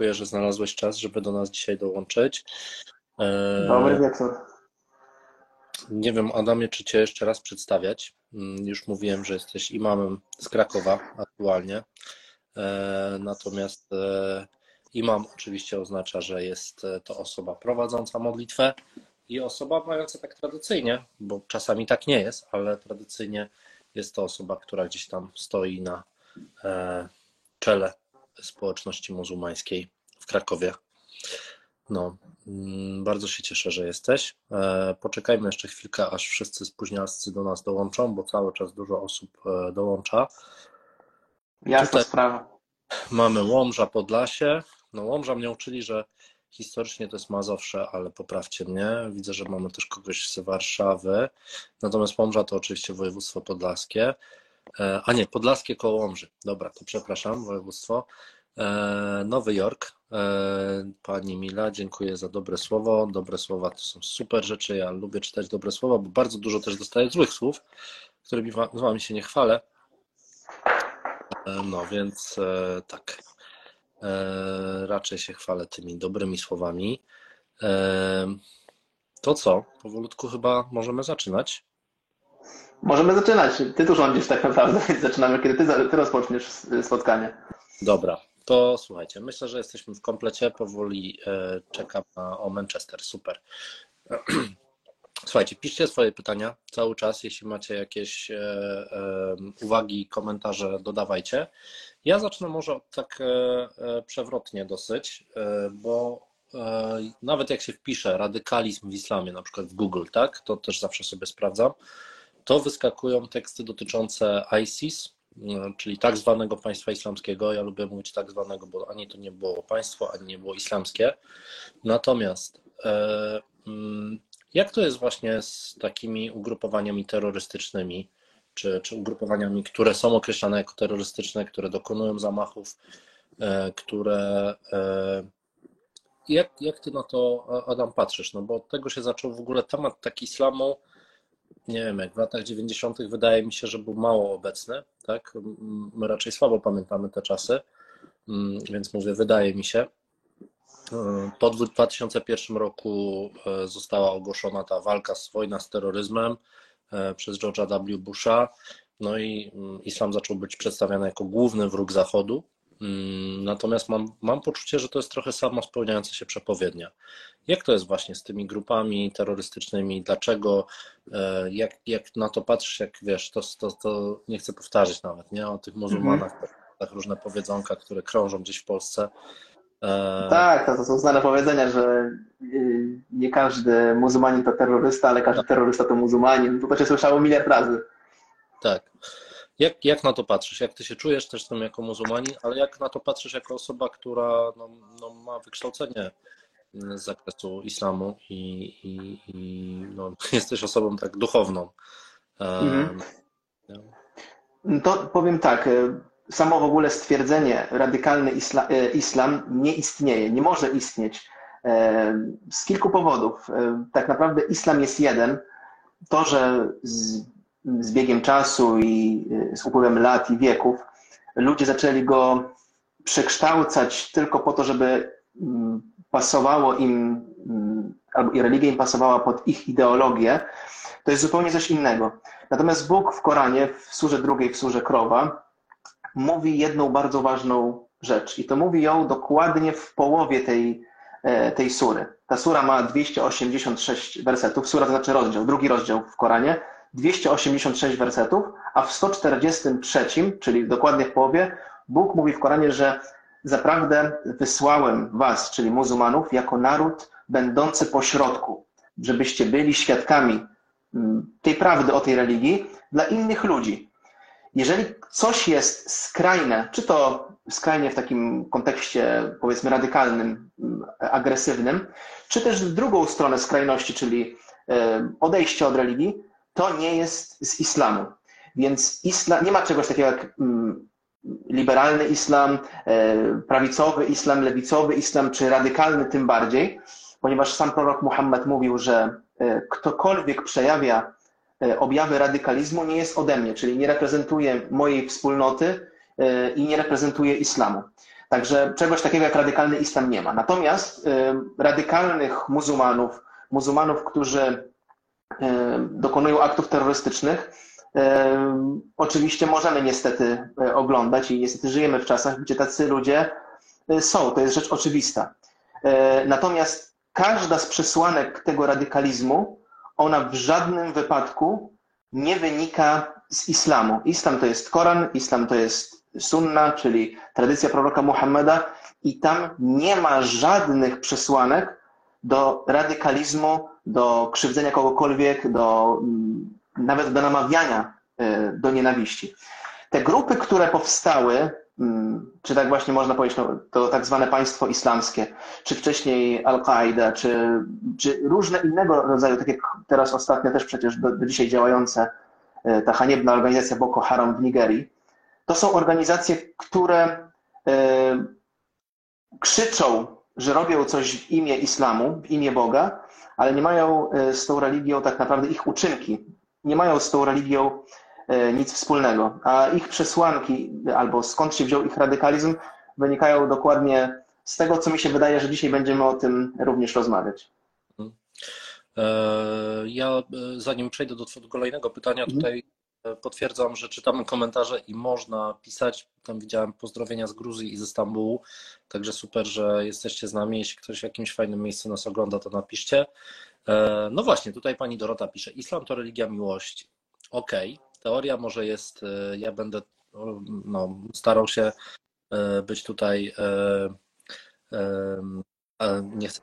dziękuję, że znalazłeś czas, żeby do nas dzisiaj dołączyć. E, Dobry wieczór. Nie wiem, Adamie, czy Cię jeszcze raz przedstawiać. Mm, już mówiłem, że jesteś imamem z Krakowa aktualnie. E, natomiast imam oczywiście oznacza, że jest to osoba prowadząca modlitwę i osoba mająca tak tradycyjnie, bo czasami tak nie jest, ale tradycyjnie jest to osoba, która gdzieś tam stoi na czele społeczności muzułmańskiej w Krakowie. No, mm, bardzo się cieszę, że jesteś. E, poczekajmy jeszcze chwilkę, aż wszyscy spóźnialscy do nas dołączą, bo cały czas dużo osób e, dołącza. Jasna sprawa. Mamy Łomża Podlasie. No Łomża mnie uczyli, że historycznie to jest Mazowsze, ale poprawcie mnie. Widzę, że mamy też kogoś z Warszawy. Natomiast Łomża to oczywiście województwo podlaskie. E, a nie, Podlaskie koło Łomży. Dobra, to przepraszam, województwo. E, Nowy Jork. E, pani Mila, dziękuję za dobre słowo. Dobre słowa to są super rzeczy. Ja lubię czytać dobre słowa, bo bardzo dużo też dostaję złych słów, którymi z Wami się nie chwalę. No więc tak. Raczej się chwalę tymi dobrymi słowami. To co? Powolutku chyba możemy zaczynać. Możemy zaczynać. Ty tu rządzisz tak naprawdę, zaczynamy, kiedy ty, ty rozpoczniesz spotkanie. Dobra, to słuchajcie, myślę, że jesteśmy w komplecie. Powoli e, czekam na, o Manchester. Super. Słuchajcie, piszcie swoje pytania cały czas. Jeśli macie jakieś e, e, uwagi, komentarze, dodawajcie. Ja zacznę może tak przewrotnie dosyć, bo nawet jak się wpisze radykalizm w islamie, na przykład w Google, tak, to też zawsze sobie sprawdzam to wyskakują teksty dotyczące ISIS, no, czyli tak zwanego państwa islamskiego. Ja lubię mówić tak zwanego, bo ani to nie było państwo, ani nie było islamskie. Natomiast e, mm, jak to jest właśnie z takimi ugrupowaniami terrorystycznymi, czy, czy ugrupowaniami, które są określane jako terrorystyczne, które dokonują zamachów, e, które. E, jak, jak ty na to, Adam, patrzysz? No bo od tego się zaczął w ogóle temat taki islamu nie wiem, jak w latach 90. wydaje mi się, że był mało obecny, tak? My raczej słabo pamiętamy te czasy, mm, więc mówię, wydaje mi się. Po 2001 roku e, została ogłoszona ta walka, wojna z terroryzmem e, przez George'a W. Busha, no i mm, islam zaczął być przedstawiany jako główny wróg Zachodu, Mm, natomiast mam, mam poczucie, że to jest trochę samo spełniająca się przepowiednia. Jak to jest właśnie z tymi grupami terrorystycznymi? Dlaczego? E, jak, jak na to patrzysz, jak wiesz, to, to, to nie chcę powtarzać nawet, nie? O tych muzułmanach, mm -hmm. tak różne powiedzonka, które krążą gdzieś w Polsce. E, tak, to, to są znane powiedzenia, że y, nie każdy muzułmanin to terrorysta, ale każdy tak. terrorysta to muzułmanin. To się słyszało miliard razy. Tak. Jak, jak na to patrzysz? Jak ty się czujesz też tam jako muzułmanin, ale jak na to patrzysz jako osoba, która no, no ma wykształcenie z zakresu islamu i, i, i no, jesteś osobą tak duchowną? Mhm. To powiem tak. E, samo w ogóle stwierdzenie radykalny isla, e, islam nie istnieje, nie może istnieć e, z kilku powodów. Tak naprawdę islam jest jeden. To, że z z biegiem czasu i y, z upływem lat i wieków ludzie zaczęli go przekształcać tylko po to, żeby mm, pasowało im, mm, albo religia im pasowała pod ich ideologię, to jest zupełnie coś innego. Natomiast Bóg w Koranie, w surze drugiej, w surze Krowa, mówi jedną bardzo ważną rzecz i to mówi ją dokładnie w połowie tej, e, tej sury. Ta sura ma 286 wersetów, sura to znaczy rozdział, drugi rozdział w Koranie, 286 wersetów, a w 143, czyli dokładnie w połowie, Bóg mówi w Koranie, że zaprawdę wysłałem was, czyli muzułmanów, jako naród będący pośrodku, żebyście byli świadkami mm, tej prawdy o tej religii dla innych ludzi. Jeżeli coś jest skrajne, czy to skrajnie w takim kontekście, powiedzmy, radykalnym, mm, agresywnym, czy też w drugą stronę skrajności, czyli odejście od religii, to nie jest z islamu. Więc islam, nie ma czegoś takiego jak mm, liberalny islam, e, prawicowy islam, lewicowy islam, czy radykalny tym bardziej, ponieważ sam prorok Muhammad mówił, że e, ktokolwiek przejawia e, objawy radykalizmu nie jest ode mnie, czyli nie reprezentuje mojej wspólnoty i nie reprezentuje islamu. Także czegoś takiego jak radykalny islam nie ma. Natomiast radykalnych muzułmanów, muzułmanów, którzy dokonują aktów terrorystycznych, oczywiście możemy niestety oglądać i niestety żyjemy w czasach, gdzie tacy ludzie są. To jest rzecz oczywista. Natomiast każda z przesłanek tego radykalizmu, ona w żadnym wypadku nie wynika z islamu. Islam to jest Koran, islam to jest sunna, czyli tradycja proroka Muhammada i tam nie ma żadnych przesłanek do radykalizmu, do krzywdzenia kogokolwiek, do, mm, nawet do namawiania e, do nienawiści. Te grupy, które powstały, mm, czy tak właśnie można powiedzieć, no, to tak zwane państwo islamskie, czy wcześniej Al-Qaida, czy, czy różne innego rodzaju, tak jak teraz ostatnio też przecież do, do dzisiaj działające e, ta haniebna organizacja Boko Haram w Nigerii, to są organizacje, które e, krzyczą, że robią coś w imię islamu, w imię Boga, ale nie mają e, z tą religią tak naprawdę ich uczynki, nie mają z tą religią e, nic wspólnego, a ich przesłanki albo skąd się wziął ich radykalizm wynikają dokładnie z tego, co mi się wydaje, że dzisiaj będziemy o tym również rozmawiać. Ja zanim przejdę do kolejnego pytania, mhm. tutaj Potwierdzam, że czytamy komentarze i można pisać. Tam widziałem pozdrowienia z Gruzji i ze Stambułu. Także super, że jesteście z nami. Jeśli ktoś w jakimś fajnym miejscu nas ogląda, to napiszcie. E, no właśnie, tutaj pani Dorota pisze: Islam to religia miłości. Okej, okay. teoria może jest. E, ja będę no, starał się e, być tutaj. Nie chcę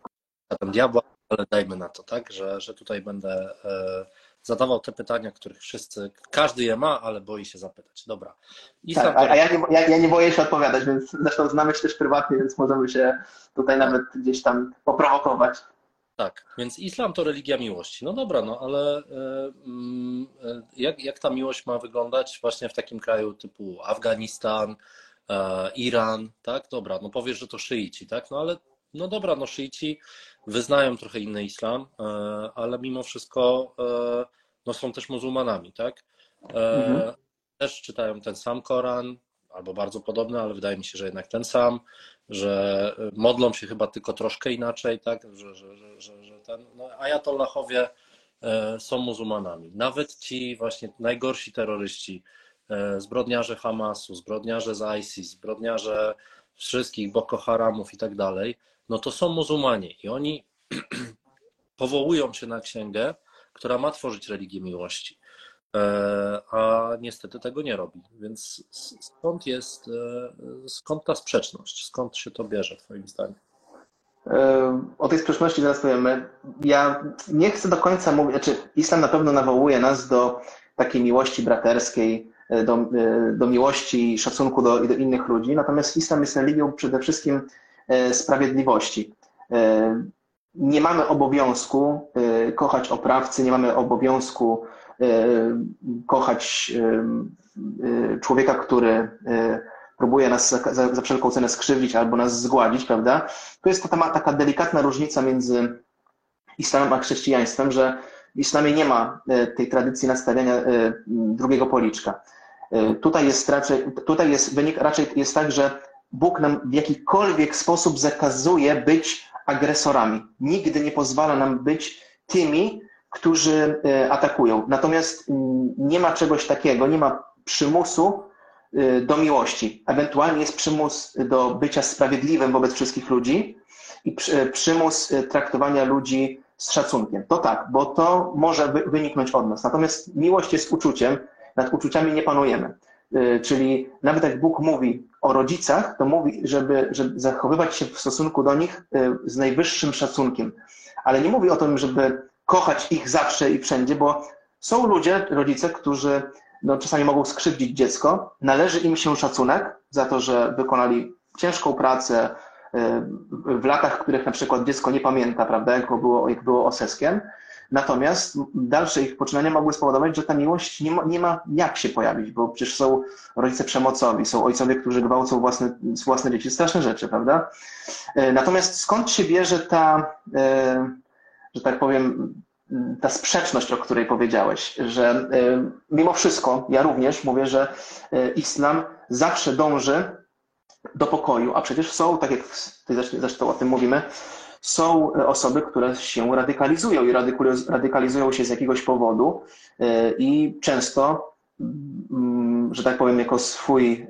diabła, ale dajmy na to, tak, że, że tutaj będę zadawał te pytania, których wszyscy, każdy je ma, ale boi się zapytać. Dobra. tak, a ja nie, ja, ja nie boję się odpowiadać, więc zresztą znamy się też prywatnie, więc możemy się tutaj nawet gdzieś tam poprowokować. Tak, więc islam to religia miłości. No dobra, no ale y, y, jak, jak ta miłość ma wyglądać właśnie w takim kraju typu Afganistan, y, Iran, tak? Dobra, no powiesz, że to szyici, tak? No ale no dobra, no szyici wyznają trochę inny islam, ale mimo wszystko no są też muzułmanami, tak? E, mhm. Też czytają ten sam Koran, albo bardzo podobny, ale wydaje mi się, że jednak ten sam, że modlą się chyba tylko troszkę inaczej, tak? Że, że, że, że, że ten, no, ajatollahowie e, są muzułmanami. Nawet ci właśnie najgorsi terroryści, e, zbrodniarze Hamasu, zbrodniarze z ISIS, zbrodniarze wszystkich Boko Haramów i tak dalej, no to są muzułmanie i oni powołują się na księgę, która ma tworzyć religię miłości. E, a niestety tego nie robi. Więc skąd jest, e, skąd ta sprzeczność? Skąd się to bierze, Twoim zdaniem? E, o tej sprzeczności zaraz powiemy. Ja nie chcę do końca mówić, znaczy islam na pewno nawołuje nas do takiej miłości braterskiej, do, do miłości i szacunku do, do innych ludzi, natomiast islam jest religią przede wszystkim sprawiedliwości nie mamy obowiązku y, kochać oprawcy, nie mamy obowiązku kochać człowieka, który próbuje nas za wszelką cenę skrzywdzić albo nas zgładzić, prawda? To jest ta taka delikatna różnica między islamem a chrześcijaństwem, że w islamie nie ma tej tradycji nastawiania drugiego policzka. Tutaj jest raczej, tutaj jest wynik raczej jest tak, że Bóg nam w jakikolwiek sposób zakazuje być agresorami. Nigdy nie pozwala nam być tymi, którzy e, atakują. Natomiast mm, nie ma czegoś takiego, nie ma przymusu e, do miłości. Ewentualnie jest przymus do bycia sprawiedliwym wobec wszystkich ludzi i e, przymus traktowania ludzi z szacunkiem. To tak, bo to może wyniknąć od nas. Natomiast miłość jest uczuciem, nad uczuciami nie panujemy. Czyli nawet jak Bóg mówi o rodzicach, to mówi, żeby, żeby zachowywać się w stosunku do nich y, z najwyższym szacunkiem. Ale nie mówi o tym, żeby kochać ich zawsze i wszędzie, bo są ludzie, rodzice, którzy no, czasami mogą skrzywdzić dziecko. Należy im się szacunek za to, że wykonali ciężką pracę y, w latach, których na przykład dziecko nie pamięta, prawda, jak było, jak było oseskiem. Natomiast dalsze ich poczynania mogły spowodować, że ta miłość nie ma, nie ma jak się pojawić, bo przecież są rodzice przemocowi, są ojcowie, którzy gwałcą własne, własne dzieci. Straszne rzeczy, prawda? E, natomiast skąd się bierze ta, e, że tak powiem, ta sprzeczność, o której powiedziałeś, że e, mimo wszystko, ja również mówię, że islam zawsze dąży do pokoju, a przecież są, tak jak zresztą o tym mówimy, są osoby, które się radykalizują i radykalizują się z jakiegoś powodu i często, mm, że tak powiem, jako swój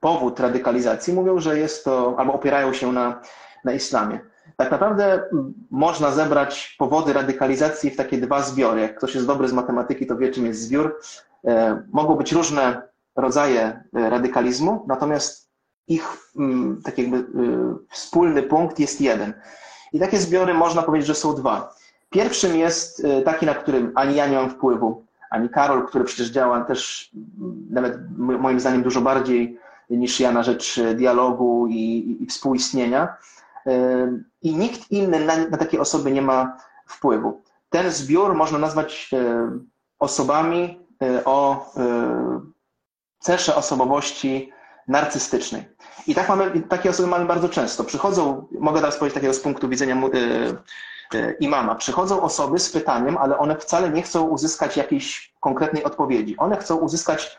powód radykalizacji mówią, że jest to, albo opierają się na, na islamie. Tak naprawdę można zebrać powody radykalizacji w takie dwa zbiory. Jak ktoś jest dobry z matematyki, to wie, czym jest zbiór. E, mogą być różne rodzaje e, radykalizmu, natomiast ich mm, tak jakby e, wspólny punkt jest jeden. I takie zbiory można powiedzieć, że są dwa. Pierwszym jest taki, na którym ani ja nie mam wpływu, ani Karol, który przecież działa też mm, nawet moim zdaniem dużo bardziej niż ja na rzecz dialogu i, i współistnienia. I nikt inny na, na takie osoby nie ma wpływu. Ten zbiór można nazwać osobami o cesze osobowości narcystycznej. I tak mamy, takie osoby mamy bardzo często. Przychodzą, mogę teraz powiedzieć takiego z punktu widzenia e, imama, przychodzą osoby z pytaniem, ale one wcale nie chcą uzyskać jakiejś konkretnej odpowiedzi. One chcą uzyskać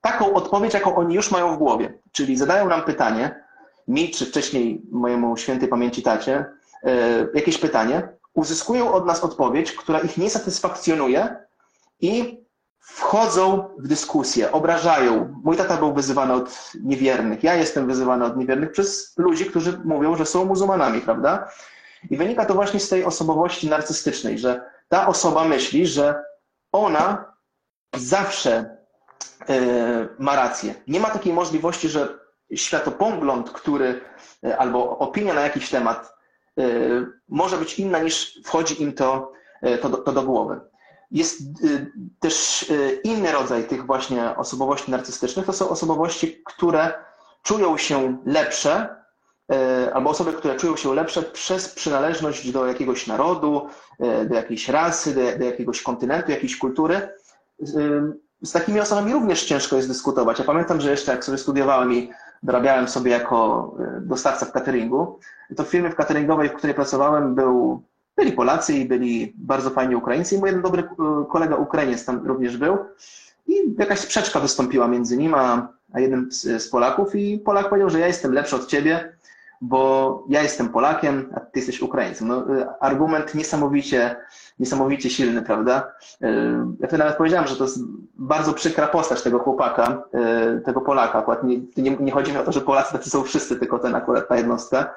taką odpowiedź, jaką oni już mają w głowie. Czyli zadają nam pytanie, mi czy wcześniej mojemu świętej pamięci tacie, e, jakieś pytanie, uzyskują od nas odpowiedź, która ich nie satysfakcjonuje i wchodzą w dyskusję, obrażają. Mój tata był wyzywany od niewiernych, ja jestem wyzywany od niewiernych przez ludzi, którzy mówią, że są muzułmanami, prawda? I wynika to właśnie z tej osobowości narcystycznej, że ta osoba myśli, że ona zawsze E, ma rację. Nie ma takiej możliwości, że światopogląd, który e, albo opinia na jakiś temat e, może być inna niż wchodzi im to, to, to do głowy. Jest też inny rodzaj tych właśnie osobowości narcystycznych. To są osobowości, które czują się lepsze, albo osoby, które czują się lepsze przez przynależność do jakiegoś narodu, do jakiejś rasy, do, do jakiegoś kontynentu, jakiejś kultury z takimi osobami również ciężko jest dyskutować. Ja pamiętam, że jeszcze jak sobie studiowałem i dorabiałem sobie jako dostawca w cateringu, to w firmie w cateringowej, w której pracowałem, był, byli Polacy i byli bardzo fajni Ukraińcy i mój jeden dobry e, kolega Ukrainiec tam również był i jakaś sprzeczka wystąpiła między nim a, a jednym z, z Polaków i Polak powiedział, że ja jestem lepszy od ciebie, bo ja jestem Polakiem, a ty jesteś Ukraińcem. No, e, argument niesamowicie niesamowicie silny, prawda? E, ja wtedy nawet powiedziałem, że to jest bardzo przykra postać tego chłopaka, tego Polaka. Akurat nie, nie, nie chodzi mi o to, że Polacy tacy są wszyscy, tylko ten akurat ta jednostka,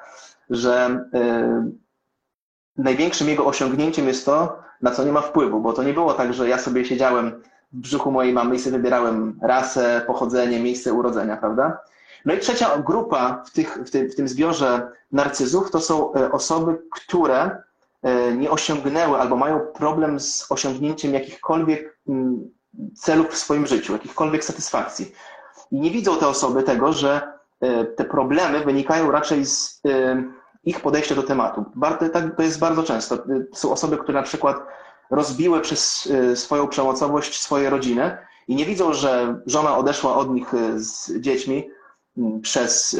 że największym jego osiągnięciem jest to, na co nie ma wpływu, bo to nie było tak, że ja sobie siedziałem w brzuchu mojej mamy i sobie wybierałem rasę, pochodzenie, miejsce urodzenia, prawda? No i trzecia grupa w, tych, w, tym, w tym zbiorze narcyzów to są osoby, które E, nie osiągnęły albo mają problem z osiągnięciem jakichkolwiek mm, celów w swoim życiu, jakichkolwiek satysfakcji. I nie widzą te osoby tego, że e, te problemy wynikają raczej z e, ich podejścia do tematu. Tak, to jest bardzo często. Są osoby, które na przykład rozbiły przez swoją przemocowość swoje rodziny i nie widzą, że żona odeszła od nich z dziećmi mm, przez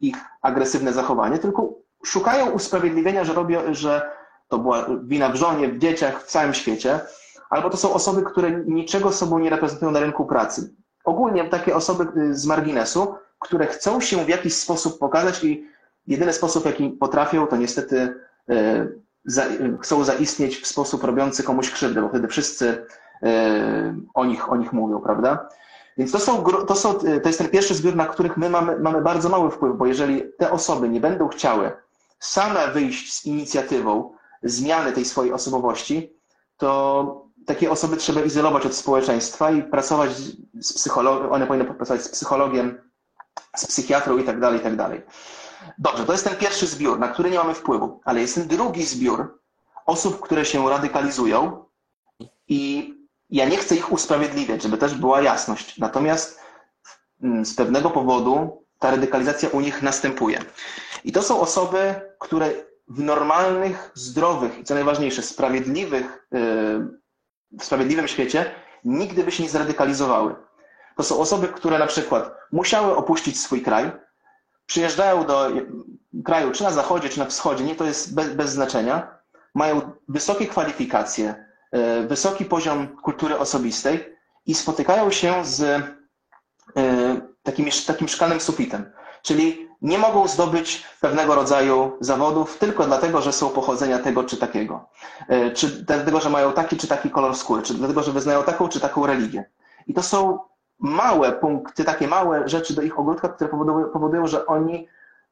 ich agresywne zachowanie, tylko szukają usprawiedliwienia, że, robią, że to była wina w żonie, w dzieciach, w całym świecie, albo to są osoby, które niczego sobą nie reprezentują na rynku pracy. Ogólnie takie osoby y, z marginesu, które chcą się w jakiś sposób pokazać i jedyny sposób, jaki potrafią, to niestety y, za, chcą zaistnieć w sposób robiący komuś krzywdę, bo wtedy wszyscy o nich, o nich mówią, prawda? Więc to, są, to, są, to jest ten pierwszy zbiór, na których my mamy, mamy bardzo mały wpływ, bo jeżeli te osoby nie będą chciały same wyjść z inicjatywą, zmiany tej swojej osobowości, to takie osoby trzeba izolować od społeczeństwa i pracować z psychologiem, one powinny pracować z psychologiem, z psychiatrą i tak dalej, i tak dalej. Dobrze, to jest ten pierwszy zbiór, na który nie mamy wpływu, ale jest ten drugi zbiór osób, które się radykalizują i ja nie chcę ich usprawiedliwiać, żeby też była jasność. Natomiast mm, z pewnego powodu ta radykalizacja u nich następuje. I to są osoby, które w normalnych, zdrowych i co najważniejsze, sprawiedliwych, y, w sprawiedliwym świecie nigdy by się nie zradykalizowały. To są osoby, które na przykład musiały opuścić swój kraj, przyjeżdżają do kraju, czy na zachodzie, czy na wschodzie, nie to jest bez, bez znaczenia, mają wysokie kwalifikacje, y, wysoki poziom kultury osobistej i spotykają się z y, takim, takim szklanym sufitem. Czyli nie mogą zdobyć pewnego rodzaju zawodów tylko dlatego, że są pochodzenia tego czy takiego. E, czy dlatego, że mają taki czy taki kolor skóry, czy dlatego, że wyznają taką czy taką religię. I to są małe punkty, takie małe rzeczy do ich ogródka, które powodują, powodują że oni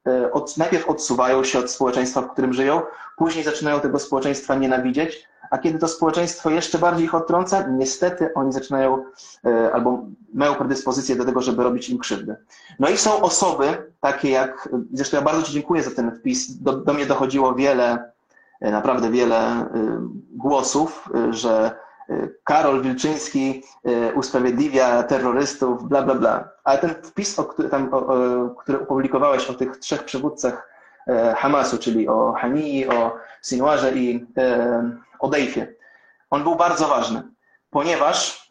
e, od, najpierw odsuwają się od społeczeństwa, w którym żyją, później zaczynają tego społeczeństwa nienawidzieć, a kiedy to społeczeństwo jeszcze bardziej ich odtrąca, niestety oni zaczynają e, albo mają predyspozycję do tego, żeby robić im krzywdy. No i są osoby takie jak, zresztą ja bardzo Ci dziękuję za ten wpis, do, do mnie dochodziło wiele, e, naprawdę wiele głosów, że Karol Wilczyński usprawiedliwia terrorystów, bla, bla, bla. Ale ten wpis, o, który, tam, o, który opublikowałeś o tych trzech przywódcach Hamasu, czyli o Hanii, o Sinwarze i o Dejfie. On był bardzo ważny, ponieważ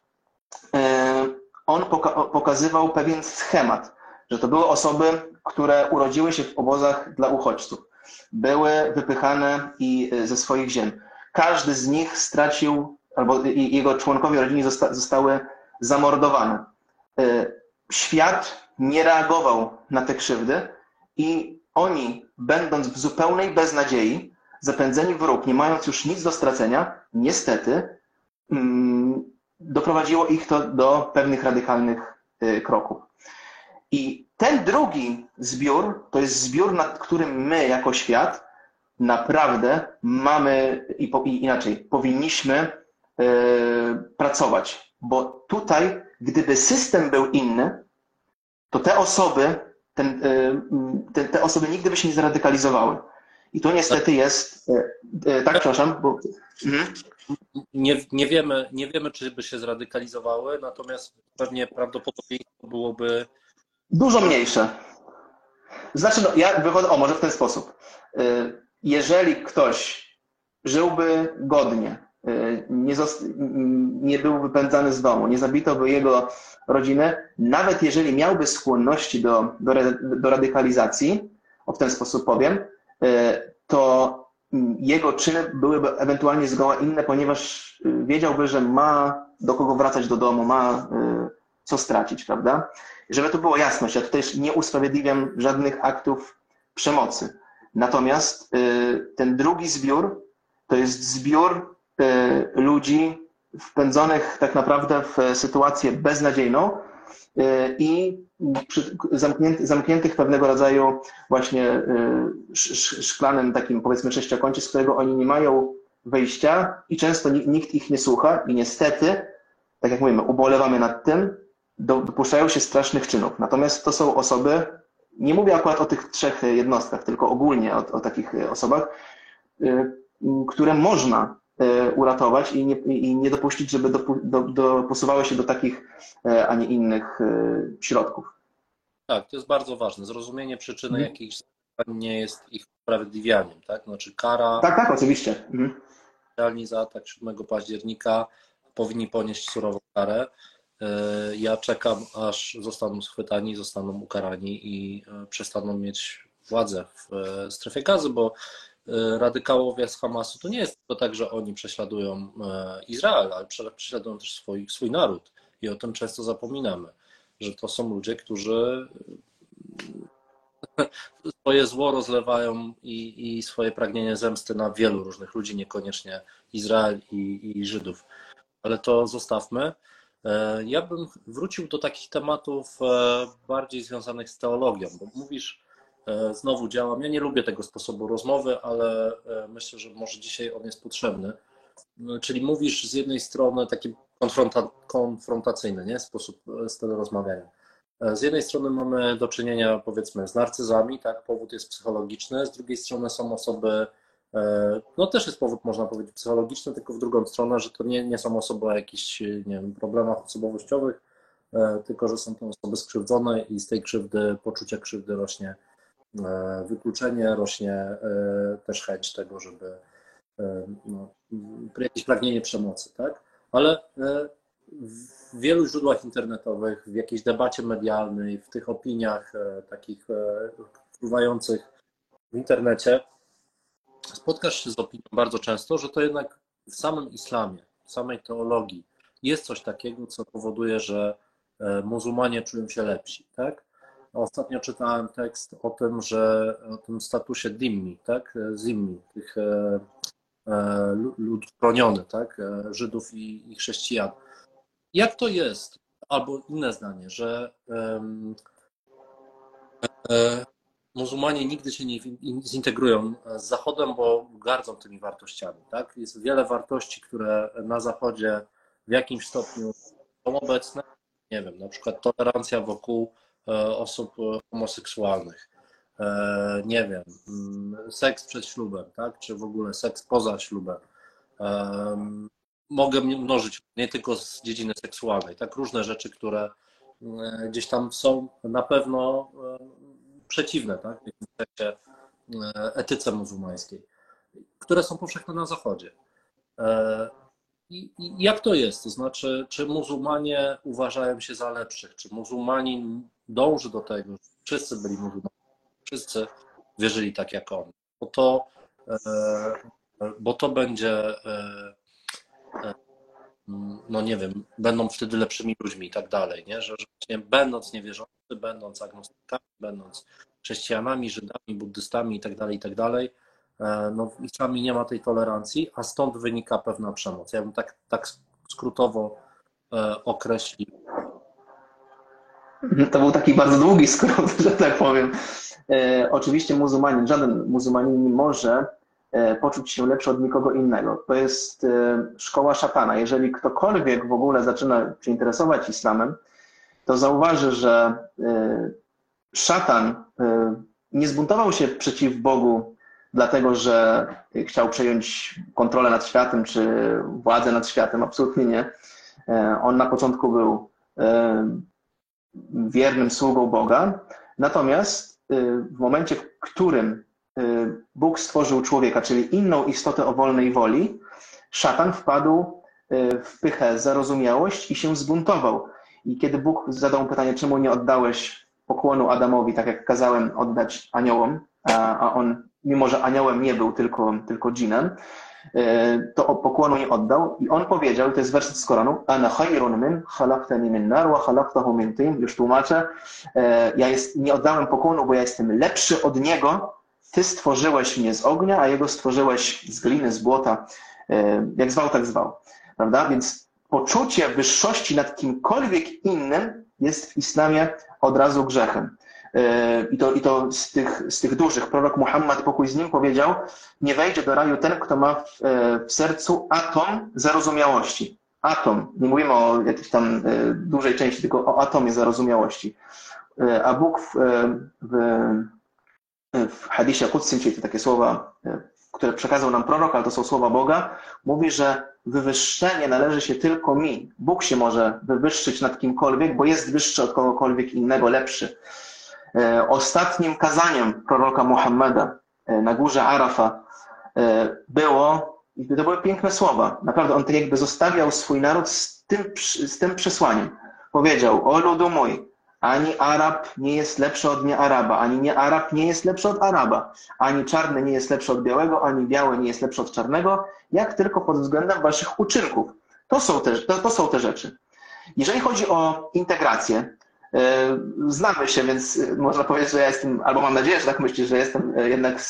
e, on pokazywał pewien schemat, że to były osoby, które urodziły się w obozach dla uchodźców, były wypychane i e, ze swoich ziem. Każdy z nich stracił, albo jego członkowie rodziny zosta zostały zamordowane. E, świat nie reagował na te krzywdy i oni, będąc w zupełnej beznadziei, zapędzeni w róg, nie mając już nic do stracenia, niestety mm, doprowadziło ich to do pewnych radykalnych y, kroków. I ten drugi zbiór to jest zbiór, nad którym my jako świat naprawdę mamy i, po, i inaczej powinniśmy pracować, bo tutaj, gdyby system był inny, to te osoby, ten, y, te, te osoby nigdy by się nie zradykalizowały. I to niestety jest. E, e, tak, przepraszam. Bo... Mhm. Nie, nie, wiemy, nie wiemy, czy by się zradykalizowały, natomiast pewnie prawdopodobieństwo byłoby. Dużo mniejsze. Znaczy, no, ja wychodzę, o może w ten sposób. E, jeżeli ktoś żyłby godnie, nie, nie był wypędzany z domu, nie zabito by jego rodziny, nawet jeżeli miałby skłonności do, do, do radykalizacji, o w ten sposób powiem, E, to jego czyny byłyby ewentualnie zgoła inne, ponieważ y, wiedziałby, że ma do kogo wracać do domu, ma co stracić, prawda? Żeby to było jasność, ja tutaj nie usprawiedliwiam żadnych aktów przemocy. Natomiast ten drugi zbiór to jest zbiór ludzi wpędzonych tak naprawdę w sytuację beznadziejną i zamknięty, zamkniętych pewnego rodzaju właśnie y, szklanym takim powiedzmy sześciokącie, z którego oni nie mają wyjścia i często nikt ich nie słucha i niestety, tak jak mówimy, ubolewamy nad tym, dopuszczają się strasznych czynów. Natomiast to są osoby, nie mówię akurat o tych trzech jednostkach, tylko ogólnie o, o takich osobach, które można uratować i nie, i nie dopuścić, żeby do, do, się do takich, a nie innych środków. Tak, to jest bardzo ważne. Zrozumienie przyczyny mhm. jakichś zachowań nie jest ich usprawiedliwianiem, tak? Znaczy kara. Tak, tak, oczywiście. Mhm. za atak 7 października powinni ponieść surową karę. E, ja czekam, aż zostaną schwytani, zostaną ukarani i e, przestaną mieć władzę w e, strefie gazy, bo radykałowie z Hamasu to nie jest tylko tak, że oni prześladują Izrael, ale prześladują też swój, swój naród i o tym często zapominamy że to są ludzie, którzy swoje zło rozlewają i, i swoje pragnienie zemsty na wielu różnych ludzi, niekoniecznie Izrael i, i Żydów. Ale to zostawmy. E, ja bym wrócił do takich tematów e, bardziej związanych z teologią, bo mówisz, e, znowu działam. Ja nie lubię tego sposobu rozmowy, ale myślę, że może dzisiaj on jest potrzebny. Czyli mówisz z jednej strony taki konfronta, konfrontacyjny, nie? Sposób styl rozmawiania. E, z jednej strony mamy do czynienia powiedzmy z narcyzami, tak, powód jest psychologiczny, z drugiej strony są osoby, e, no też jest powód można powiedzieć psychologiczny, tylko w drugą stronę, że to nie, nie są osoby o jakichś nie wiem, problemach osobowościowych, e, tylko że są to osoby skrzywdzone i z tej krzywdy, poczucia krzywdy rośnie wykluczenie, rośnie też chęć tego, żeby no, jakieś pragnienie przemocy, tak? Ale w wielu źródłach internetowych, w jakiejś debacie medialnej, w tych opiniach e, takich e, wpływających w internecie, spotkasz się z opinią bardzo często, że to jednak w samym islamie, w samej teologii jest coś takiego, co powoduje, że muzułmanie czują się lepsi, tak? Ostatnio czytałem tekst o tym, że o tym statusie dimmi, tak? Zimmi, tych lud chroniony, tak? Żydów i, i chrześcijan. Jak to jest? Albo inne zdanie, że muzułmanie nigdy się nie zintegrują z Zachodem, bo gardzą tymi wartościami. Tak? Jest wiele wartości, które na Zachodzie w jakimś stopniu są obecne. Nie wiem, na przykład tolerancja wokół e, osób homoseksualnych. E, nie wiem, mm, seks przed ślubem, tak? czy w ogóle seks poza ślubem. Mogę mnożyć nie tylko z dziedziny seksualnej, tak? Różne rzeczy, które e, gdzieś tam są na pewno przeciwne tak, w sensie e, etyce muzułmańskiej, które są powszechne na Zachodzie. E, I, I, jak to jest? To znaczy, czy muzułmanie uważają się za lepszych? Czy muzułmanin dąży do tego, wszyscy byli muzułmanami, wszyscy wierzyli tak jak on? Bo to, e, bo to będzie, no nie wiem, będą wtedy lepszymi ludźmi i tak dalej, nie? że, że będąc niewierzący, będąc agnostykami, będąc chrześcijanami, Żydami, buddystami itd., tak itd., tak e, no w islamie nie ma tej tolerancji, a stąd wynika pewna przemoc. Ja bym tak, tak skrótowo e, określił. To był taki bardzo długi skrót, że tak powiem. E, oczywiście muzułmanin, żaden muzułmanin nie może e, poczuć się lepszy od nikogo innego. To jest e, szkoła szatana. Jeżeli ktokolwiek w ogóle zaczyna się interesować islamem, to zauważy, że szatan nie zbuntował się przeciw Bogu, dlatego że chciał przejąć kontrolę nad światem czy władzę nad światem. Absolutnie nie. Y, on na początku był wiernym sługą Boga. Natomiast w momencie, w którym Bóg stworzył człowieka, czyli inną istotę o wolnej woli, szatan wpadł w pychę, zarozumiałość i się zbuntował. I kiedy Bóg zadał mu pytanie, czemu nie oddałeś pokłonu Adamowi, tak jak kazałem oddać aniołom, a on, mimo że aniołem nie był, tylko, tylko dżinem, e, to pokłonu nie oddał. I on powiedział, to jest werset z Koranu, ana khayrun min, khalaqtani min nar wa khalaqtahu min tin, już tłumaczę, e, ja jest, nie oddałem pokłonu, bo ja jestem lepszy od niego, ty stworzyłeś mnie z ognia, a jego stworzyłeś z gliny, z błota, e, jak zwał, tak zwał, prawda, więc poczucie wyższości nad kimkolwiek innym jest w islamie od razu grzechem. E, I to, i to z, tych, z tych dużych. Prorok Muhammad, pokój z nim, powiedział: Nie wejdzie do raju ten, kto ma w, e, w sercu atom zarozumiałości. Atom. Nie mówimy o jakiejś tam e, dużej części, tylko o atomie zarozumiałości. A Bóg w, w, w hadisie Qudsim, czyli to takie słowa, które przekazał nam prorok, ale to są słowa Boga, mówi, że wywyższenie należy się tylko mi. Bóg się może wywyższyć nad kimkolwiek, bo jest wyższy od kogokolwiek innego, lepszy. E, ostatnim kazaniem proroka Muhammada e, na górze Arafa e, było, i to były piękne słowa, naprawdę on tak jakby zostawiał swój naród z tym, z tym przesłaniem. Powiedział, o ludu mój, ani Arab nie jest lepszy od nie Araba, ani nie Arab nie jest lepszy od Araba, ani czarny nie jest lepszy od białego, ani biały nie jest lepszy od czarnego, jak tylko pod względem waszych uczynków. To są te, to, to są te rzeczy. Jeżeli chodzi o integrację, znamy się, więc można powiedzieć, że ja jestem, albo mam nadzieję, że tak myślisz, że jestem e, jednak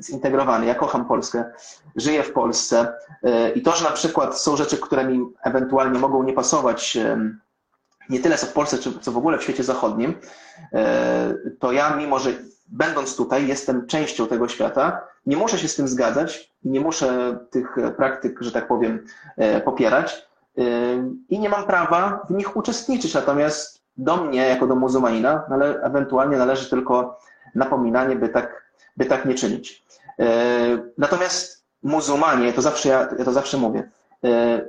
zintegrowany. Ja kocham Polskę, żyję w Polsce e, i to, że na przykład są rzeczy, które mi ewentualnie mogą nie pasować, nie tyle co w Polsce, co w ogóle w świecie zachodnim, e, to ja, mimo że będąc tutaj, jestem częścią tego świata, nie muszę się z tym zgadzać, nie muszę tych praktyk, że tak powiem, e, popierać e, i nie mam prawa w nich uczestniczyć. Natomiast do mnie, jako do muzułmanina, nale, ewentualnie należy tylko napominanie, by tak, by tak nie czynić. Natomiast muzułmanie, to zawsze ja, ja to zawsze mówię,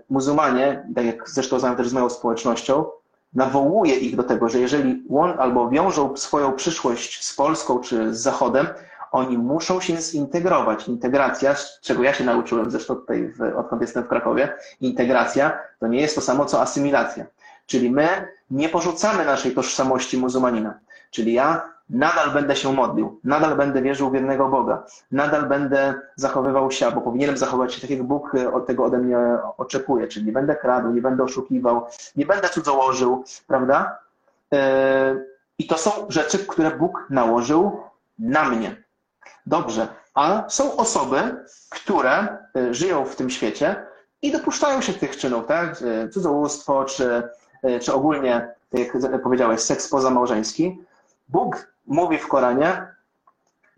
muzułmanie, tak jak zresztą znam też z moją społecznością, nawołuje ich do tego, że jeżeli łon, albo wiążą swoją przyszłość z Polską czy z Zachodem, oni muszą się zintegrować. Integracja, czego ja się nauczyłem zresztą tutaj, w, odkąd jestem w Krakowie, integracja to nie jest to samo co asymilacja. Czyli my nie porzucamy naszej tożsamości muzułmanina. Czyli ja nadal będę się modlił, nadal będę wierzył w jednego Boga, nadal będę zachowywał się, bo powinienem zachować się tak, jak Bóg e, od tego ode mnie oczekuje, czyli nie będę kradł, nie będę oszukiwał, nie będę cudzołożył, prawda? I to są rzeczy, które Bóg nałożył na mnie. Dobrze, a są osoby, które żyją w tym świecie i dopuszczają się tych czynów, tak? Cudzołóstwo, czy, czy ogólnie, jak powiedziałeś, seks pozamałżeński. Bóg mówi w Koranie,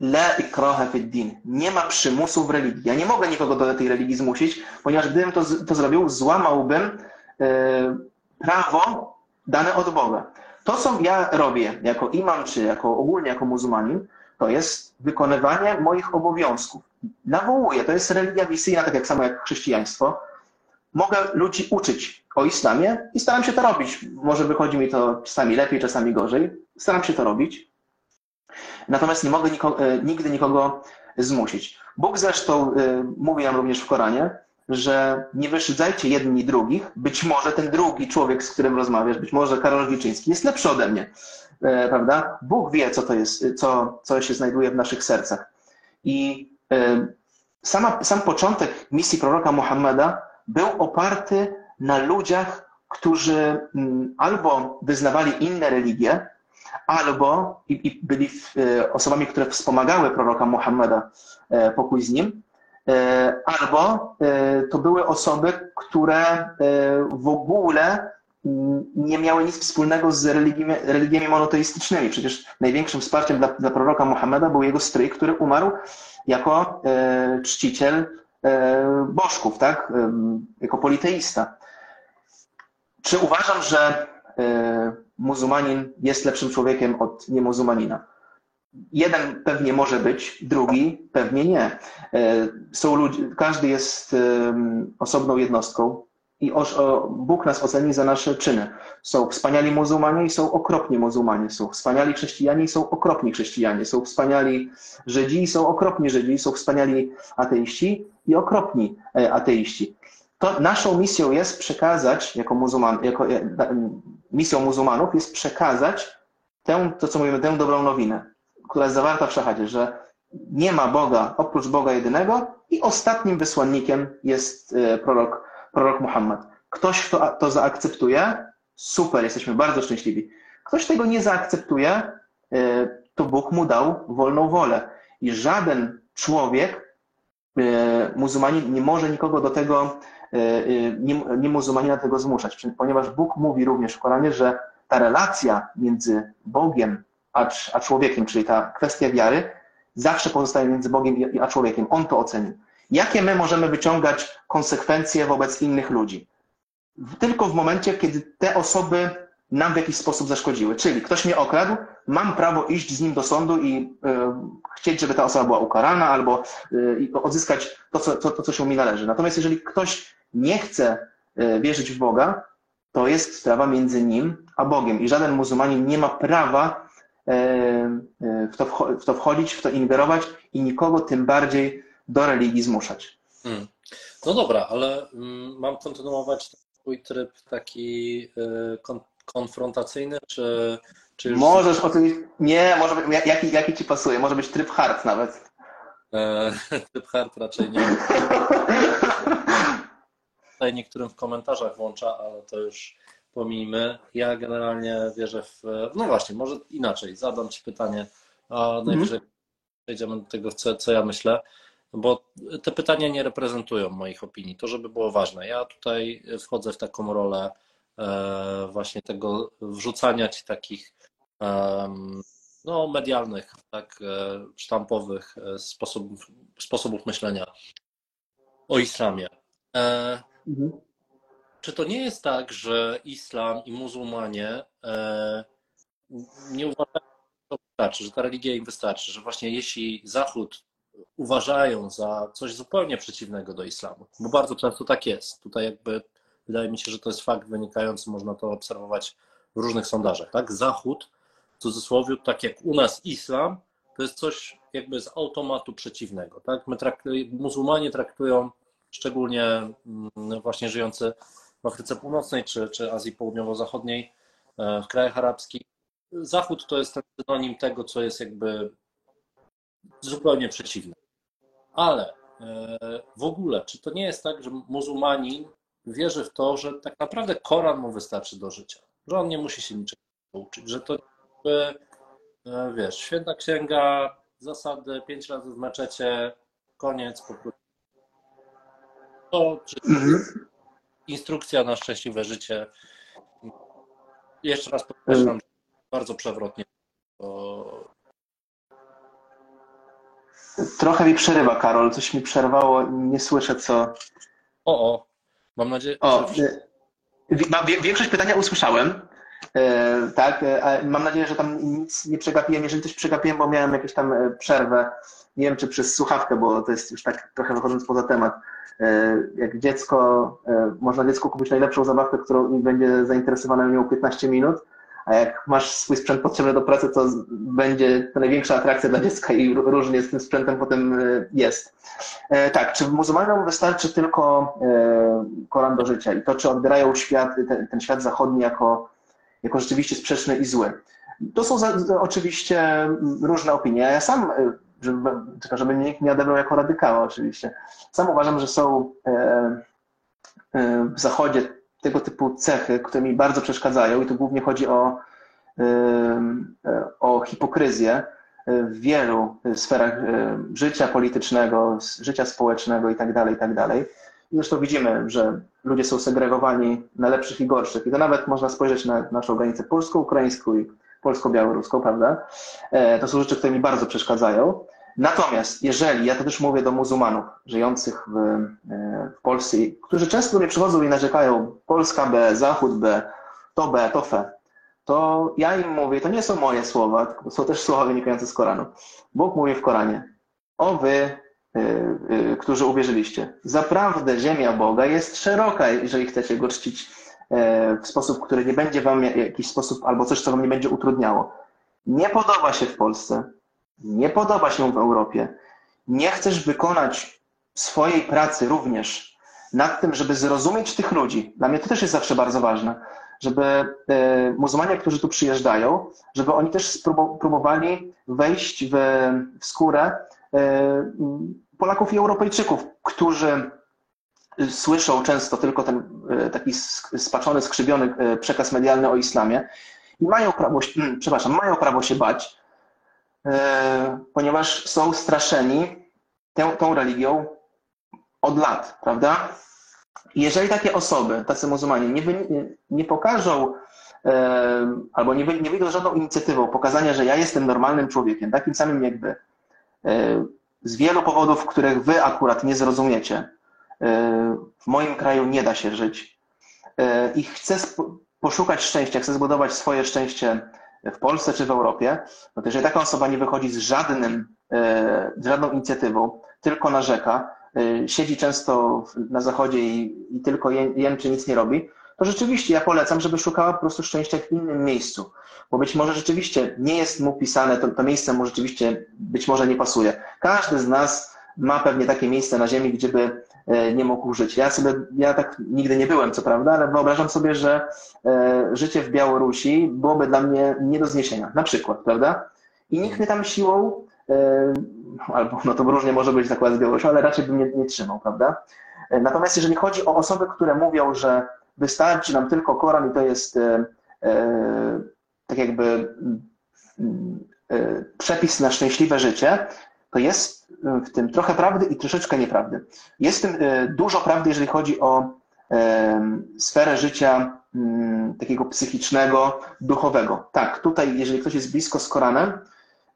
La ikraha fid din. Nie ma przymusu w religii. Ja nie mogę nikogo do tej religii zmusić, ponieważ gdybym to, to zrobił, złamałbym e, prawo dane od Boga. To, co ja robię jako imam, czy jako ogólnie jako muzułmanin, to jest wykonywanie moich obowiązków. Nawołuję, to jest religia misyjna, tak jak samo jak chrześcijaństwo. Mogę ludzi uczyć o islamie i staram się to robić. Może wychodzi mi to czasami lepiej, czasami gorzej. Staram się to robić. Natomiast nie mogę e, nigdy nikogo zmusić. Bóg zresztą e, mówi nam również w Koranie, że nie wyszydzajcie jedni drugich. Być może ten drugi człowiek, z którym rozmawiasz, być może Karol Wilczyński jest lepszy ode mnie, e, prawda? Bóg wie, co to jest, co, co się znajduje w naszych sercach. I sama, sam początek misji proroka Muhammada był oparty na ludziach, którzy mm, albo wyznawali inne religie, albo i, i byli e, osobami, które wspomagały proroka Muhammada, e, pokój z nim, e, albo to były osoby, które w ogóle nie miały nic wspólnego z religiami, religiami monoteistycznymi. Przecież największym wsparciem dla, dla proroka Muhammada był jego stryj, który umarł jako czciciel bożków, tak? jako politeista. Czy uważam, że muzułmanin jest lepszym człowiekiem od niemuzułmanina. Jeden pewnie może być, drugi pewnie nie. E, są ludzie, każdy jest osobną jednostką i Bóg nas oceni za nasze czyny. Są wspaniali muzułmanie i są okropni muzułmanie. Są wspaniali chrześcijanie i są okropni chrześcijanie. Są wspaniali Żydzi i są okropni Żydzi. Są wspaniali ateiści i okropni e, ateiści to naszą misją jest przekazać, jako muzułman, jako e, misją muzułmanów jest przekazać tę, to co mówimy, tę dobrą nowinę, która jest zawarta w szachadzie, że nie ma Boga oprócz Boga jedynego i ostatnim wysłannikiem jest e, prorok, prorok Muhammad. Ktoś, kto to zaakceptuje, super, jesteśmy bardzo szczęśliwi. Ktoś tego nie zaakceptuje, e, to Bóg mu dał wolną wolę. I żaden człowiek, muzułmanin, nie może nikogo do tego E, e, nie, nie muzułmanina tego zmuszać, ponieważ Bóg mówi również w Koranie, że ta relacja między Bogiem a, a człowiekiem, czyli ta kwestia wiary, zawsze pozostaje między Bogiem a człowiekiem. On to ocenił. Jakie my możemy wyciągać konsekwencje wobec innych ludzi? Tylko w momencie, kiedy te osoby nam w jakiś sposób zaszkodziły. Czyli ktoś mnie okradł, mam prawo iść z nim do sądu i y, chcieć, żeby ta osoba była ukarana, albo y, odzyskać to co, to, to, co się mi należy. Natomiast jeżeli ktoś nie chce e, wierzyć w Boga, to jest sprawa między nim a Bogiem. I żaden muzułmanin nie ma prawa w to, w to wchodzić, w to ingerować i nikogo tym bardziej do religii zmuszać. Hmm. No dobra, ale mm, mam kontynuować twój tryb taki konfrontacyjny, czy, czy już... Możesz oczywiście, nie, może być, jaki, jaki ci pasuje, może być tryb hard nawet. E, tryb hard raczej nie. tutaj niektórym w komentarzach włącza, ale to już pomijmy. Ja generalnie wierzę w. No właśnie, może inaczej. Zadam Ci pytanie, a najwyżej mm. przejdziemy do tego, co, co ja myślę, bo te pytania nie reprezentują moich opinii. To, żeby było ważne. Ja tutaj wchodzę w taką rolę właśnie tego wrzucania Ci takich no, medialnych, tak, e, sztampowych e, sposobów, sposobów myślenia o islamie. Mhm. Czy to nie jest tak, że islam i muzułmanie e, nie uważają, że to wystarczy, że ta religia im wystarczy, że właśnie jeśli Zachód uważają za coś zupełnie przeciwnego do islamu, bo bardzo często tak jest. Tutaj jakby wydaje mi się, że to jest fakt wynikający, można to obserwować w różnych sondażach. Tak? Zachód, w cudzysłowie, tak jak u nas islam, to jest coś jakby z automatu przeciwnego. Tak? My muzułmanie traktują szczególnie mm, właśnie żyjący w Afryce Północnej czy, czy Azji Południowo-Zachodniej, e, w krajach arabskich. Zachód to jest ten synonim tego, co jest jakby zupełnie przeciwne. Ale e, w ogóle, czy to nie jest tak, że muzułmanin wierzy w to, że tak naprawdę Koran mu wystarczy do życia, że on nie musi się niczego uczyć, że to jakby, e, wiesz, święta księga, zasady, pięć razy w meczecie, koniec, po prostu. To, czy Mhm. instrukcja na szczęśliwe życie. Jeszcze raz podkreślam, że bardzo przewrotnie. To... Trochę mi przerywa, Karol. Coś mi przerwało. Nie słyszę, co. O, o, mam nadzieję, O, że wie- większość pytania usłyszałem. E, tak, e, mam nadzieję, że tam nic nie przegapiłem. Jeżeli coś przegapiłem, bo miałem jakąś tam e, przerwę, nie wiem czy przez słuchawkę, bo to jest już tak trochę wychodząc poza temat. E, Jak dziecko, e, można dziecku kupić najlepszą zabawkę, którą będzie zainteresowane nią 15 minut, a jak masz swój sprzęt potrzebny do pracy, to będzie to największa atrakcja dla dziecka i ró- różnie z tym sprzętem potem e, jest. E, Tak, czy muzułmanom wystarczy tylko e, Koran do życia i to, czy odbierają świat, ten, ten świat zachodni jako, jako rzeczywiście sprzeczny i zły? To są za, oczywiście różne opinie. Ja sam, żeby, tylko żeby nikt nie odebrał jako radykała oczywiście, sam uważam, że są w Zachodzie tego typu cechy, które mi bardzo przeszkadzają i tu głównie chodzi o, e, o hipokryzję, w wielu sferach e, życia politycznego, życia społecznego itd., itd. I zresztą widzimy, że ludzie są segregowani na lepszych i gorszych. I to nawet można spojrzeć na naszą granicę polsko-ukraińską i polsko-białoruską, prawda? E, To są rzeczy, które mi bardzo przeszkadzają. Natomiast jeżeli, ja to też mówię do muzułmanów żyjących w, e, w Polsce, którzy często mnie przychodzą i narzekają, Polska B, Zachód B, to B, to F, to ja im mówię, to nie są moje słowa, tylko są też słowa wynikające z Koranu. Bóg mówi w Koranie, o wy, y, y, którzy uwierzyliście, zaprawdę ziemia Boga jest szeroka, jeżeli chcecie go czcić e, w sposób, który nie będzie wam w jakiś sposób, albo coś, co wam nie będzie utrudniało. Nie podoba się w Polsce, nie podoba się w Europie, nie chcesz wykonać swojej pracy również nad tym, żeby zrozumieć tych ludzi. Dla mnie to też jest zawsze bardzo ważne żeby e, muzułmanie, którzy tu przyjeżdżają, żeby oni też próbowali wejść w, w skórę e, Polaków i Europejczyków, którzy słyszą często tylko ten e, taki spaczony, skrzywiony przekaz medialny o islamie i mają prawo, przepraszam, mają prawo się bać, ponieważ są straszeni tą, tą religią od lat, prawda? Jeżeli takie osoby, tacy muzułmanie, nie, nie, pokażą e, albo nie, nie wyjdą żadną inicjatywą pokazania, że ja jestem normalnym człowiekiem, takim samym jak wy, e, z wielu powodów, których wy akurat nie zrozumiecie, e, w moim kraju nie da się żyć e, i chcę poszukać szczęścia, chcę zbudować swoje szczęście w Polsce czy w Europie, no to jeżeli taka osoba nie wychodzi z żadnym, e, z żadną inicjatywą, tylko narzeka, y, siedzi często na zachodzie i, i tylko ję- jęczy, nic nie robi, to rzeczywiście ja polecam, żeby szukała po prostu szczęścia w innym miejscu. Bo być może rzeczywiście nie jest mu pisane, to, to miejsce mu rzeczywiście być może nie pasuje. Każdy z nas ma pewnie takie miejsce na ziemi, gdzie by e, nie mógł żyć. Ja sobie, ja tak nigdy nie byłem, co prawda, ale wyobrażam sobie, że e, życie w Białorusi byłoby dla mnie nie do zniesienia. Na przykład, prawda? I nikt mnie tam siłą e, albo no to różnie może być zakład z Białorusi, ale raczej bym nie, nie trzymał, prawda? E, Natomiast jeżeli chodzi o osoby, które mówią, że wystarczy nam tylko Koran i to jest e, e, tak jakby mm, e, przepis na szczęśliwe życie, to jest w tym trochę prawdy i troszeczkę nieprawdy. Jest w tym e, dużo prawdy, jeżeli chodzi o e, sferę życia mm, takiego psychicznego, duchowego. Tak, tutaj jeżeli ktoś jest blisko z Koranem,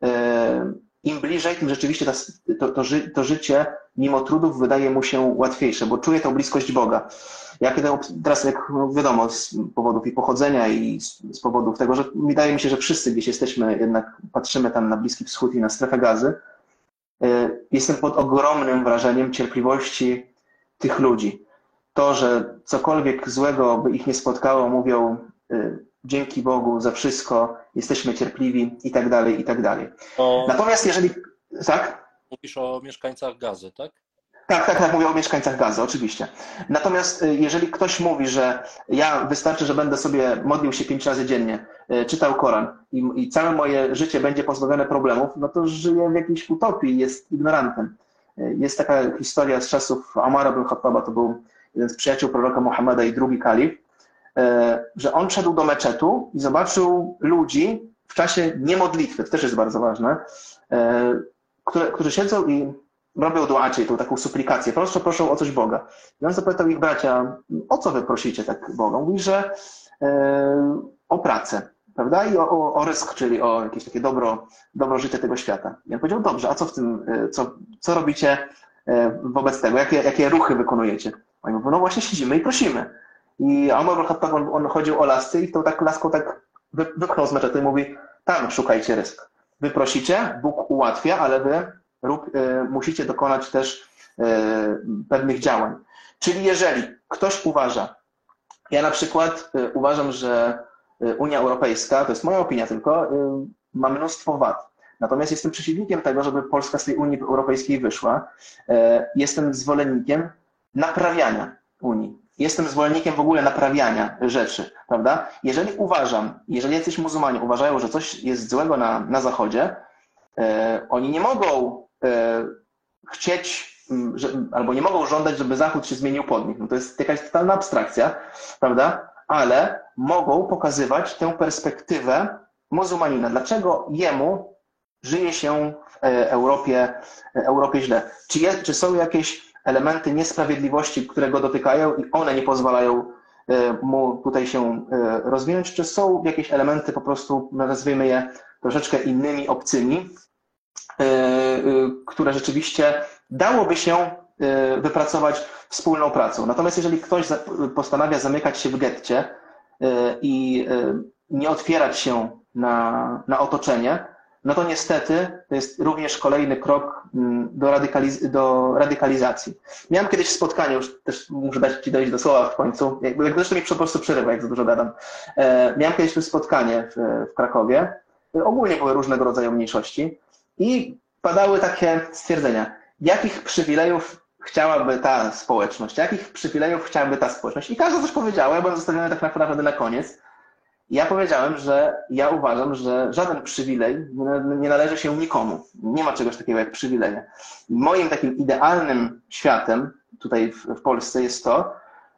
e, im bliżej, tym rzeczywiście ta, to, to, ży, to życie mimo trudów wydaje mu się łatwiejsze, bo czuje tą bliskość Boga. Ja kiedy teraz, jak wiadomo, z powodów i pochodzenia i z, z powodów tego, że wydaje mi się, że wszyscy gdzieś jesteśmy, jednak patrzymy tam na Bliski Wschód i na strefę gazy, jestem pod ogromnym wrażeniem cierpliwości tych ludzi. To, że cokolwiek złego by ich nie spotkało, mówią y, dzięki Bogu za wszystko, jesteśmy cierpliwi i tak dalej, i tak dalej. Natomiast jeżeli, tak? mówisz o mieszkańcach gazy, tak? Tak, tak, tak, mówię o mieszkańcach gazy, oczywiście. Natomiast y, jeżeli ktoś mówi, że ja wystarczy, że będę sobie modlił się pięć razy dziennie, y, czytał Koran i, i całe moje życie będzie pozbawione problemów, no to żyje w jakiejś utopii, jest ignorantem. Y, Jest taka historia z czasów Amara ibn Khattaba, to był jeden z przyjaciół proroka Muhammada i drugi kalif. że on szedł do meczetu i zobaczył ludzi w czasie niemodlitwy, to też jest bardzo ważne, które, którzy siedzą i robią dua, czyli tą taką suplikację, proszę, proszę o coś Boga. I on zapytał ich bracia, o co wy prosicie tak Boga? Mówi, że e, o pracę, prawda? I o, o, o rysk, czyli o jakieś takie dobro, dobro życie tego świata. I on powiedział, dobrze, a co w tym, e, co, co robicie e, wobec tego? Jakie, jakie ruchy wykonujecie? Oni mówią, no właśnie siedzimy i prosimy. I Omar al on, on chodził o lasy i tą tak laską tak wy, wypchnął z meczetu i mówi, tam szukajcie rysk. Wy prosicie, Bóg ułatwia, ale wy y, musicie dokonać też y, pewnych działań. Czyli jeżeli ktoś uważa, ja na przykład y, uważam, że Unia Europejska, to jest moja opinia tylko, ma mnóstwo wad. Natomiast jestem przeciwnikiem tego, żeby Polska z tej Unii Europejskiej wyszła. Jestem zwolennikiem naprawiania Unii. Jestem zwolennikiem w ogóle naprawiania rzeczy, prawda? Jeżeli uważam, jeżeli jacyś muzułmanie uważają, że coś jest złego na, na Zachodzie, e, oni nie mogą e, chcieć, że, albo nie mogą żądać, żeby Zachód się zmienił pod nich. No to jest jakaś totalna abstrakcja, prawda? Ale mogą pokazywać tę perspektywę muzułmanina. Dlaczego jemu żyje się w e, Europie, Europie źle? Czy, czy są jakieś elementy niesprawiedliwości, które go dotykają i one nie pozwalają e, mu tutaj się e, rozwinąć, czy są jakieś elementy po prostu, nazwijmy je troszeczkę innymi, obcymi, e, które rzeczywiście dałoby się wypracować wspólną pracą. Natomiast jeżeli ktoś postanawia zamykać się w getcie i nie otwierać się na, na otoczenie, no to niestety to jest również kolejny krok mm, do, radykaliz do radykalizacji. Miałem kiedyś spotkanie, już też muszę dać Ci dojść do słowa w końcu, jak zresztą mi po prostu przerywa, jak za dużo gadam. E, miałem kiedyś spotkanie w, w Krakowie, ogólnie były różnego rodzaju mniejszości i padały takie stwierdzenia, jakich przywilejów chciałaby ta społeczność, jakich przywilejów chciałaby ta społeczność. I każdy coś powiedział, ja byłem zostawiony tak naprawdę na koniec. Ja powiedziałem, że ja uważam, że żaden przywilej nie należy się nikomu. Nie ma czegoś takiego jak przywileje. Moim takim idealnym światem tutaj w, Polsce jest to,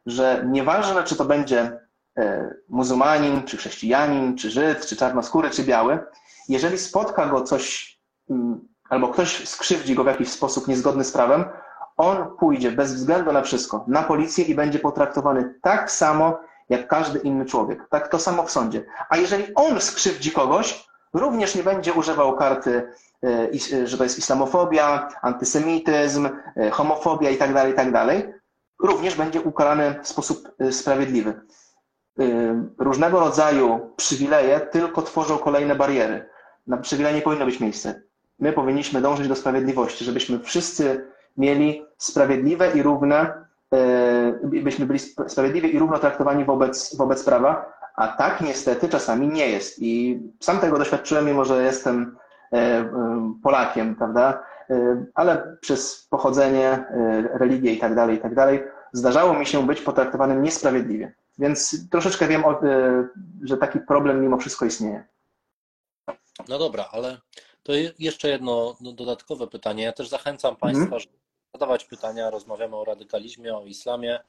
że nieważne, czy to będzie e, muzułmanin, czy chrześcijanin, czy Żyd, czy czarnoskóry, czy biały, jeżeli spotka go coś, albo ktoś skrzywdzi go w jakiś sposób niezgodny z prawem, on pójdzie bez względu na wszystko na policję i będzie potraktowany tak samo, jak każdy inny człowiek. Tak to samo w sądzie. A jeżeli on skrzywdzi kogoś, również nie będzie używał karty, e, e, że to jest islamofobia, antysemityzm, e, homofobia itd., tak itd., tak również będzie ukarany w sposób sprawiedliwy. Różnego rodzaju przywileje tylko tworzą kolejne bariery. Na przywileje nie powinno być miejsce. My powinniśmy dążyć do sprawiedliwości, żebyśmy wszyscy mieli sprawiedliwe i równe E, byśmy byli sprawiedliwi i równo traktowani wobec, wobec prawa, a tak niestety czasami nie jest. I sam tego doświadczyłem, mimo że jestem e, e, Polakiem, prawda? Ale przez pochodzenie, religię i tak dalej, i tak dalej, zdarzało mi się być potraktowanym niesprawiedliwie. Więc troszeczkę wiem, że taki problem mimo wszystko istnieje. No dobra, ale to jeszcze jedno dodatkowe pytanie. Ja też zachęcam Państwa, mm zadawać pytania, rozmawiamy o radykalizmie, o islamie.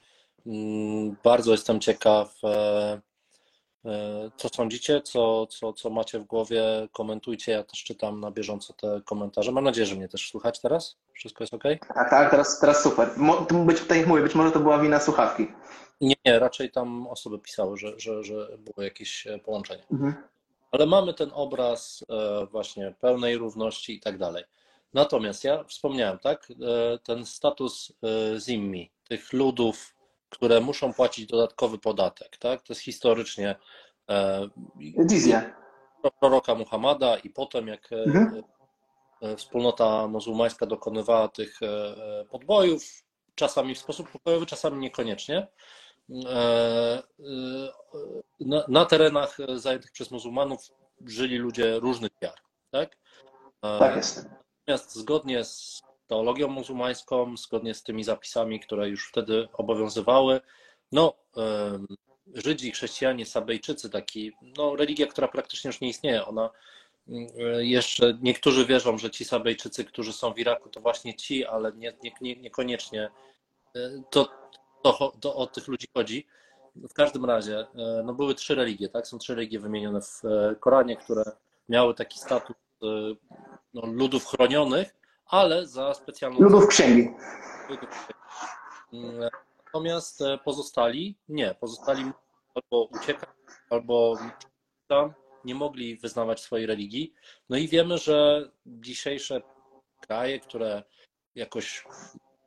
Mm, bardzo jestem ciekaw, e, e, co sądzicie, co, co, co macie w głowie, komentujcie. Ja też czytam na bieżąco te komentarze. Mam nadzieję, że mnie też słuchać teraz. Wszystko jest ok? Tak, tak, teraz, teraz super. Być, tak jak mówię, być może to była wina słuchawki. Nie, nie raczej tam osoby pisały, że, że, że było jakieś połączenie. Mhm. Ale mamy ten obraz e, właśnie pełnej równości i tak dalej. Natomiast ja wspomniałem, tak, e, ten status e, zimmi, tych ludów, które muszą płacić dodatkowy podatek, tak, to jest historycznie Dizja. E, proroka Muhammada i potem jak mhm. wspólnota muzułmańska dokonywała tych podbojów, czasami w sposób pokojowy, czasami niekoniecznie, na, na terenach zajętych przez muzułmanów żyli ludzie różnych wiar, tak? Tak jest. Natomiast zgodnie z teologią muzułmańską, zgodnie z tymi zapisami, które już wtedy obowiązywały, no, Żydzi, chrześcijanie, Sabejczycy, taki, no, religia, która praktycznie już nie istnieje, ona mm, jeszcze niektórzy wierzą, że ci Sabejczycy, którzy są w Iraku, to właśnie ci, ale nie, nie, niekoniecznie to, to, to o tych ludzi chodzi. w każdym razie, e, no były trzy religie, tak? Są trzy religie wymienione w e, Koranie, które miały taki status e, no, ludów chronionych, ale za specjalną. Ludów księgi. Mm, Natomiast pozostali nie. Pozostali albo uciekać, albo nie mogli wyznawać swojej religii. No i wiemy, że dzisiejsze kraje, które jakoś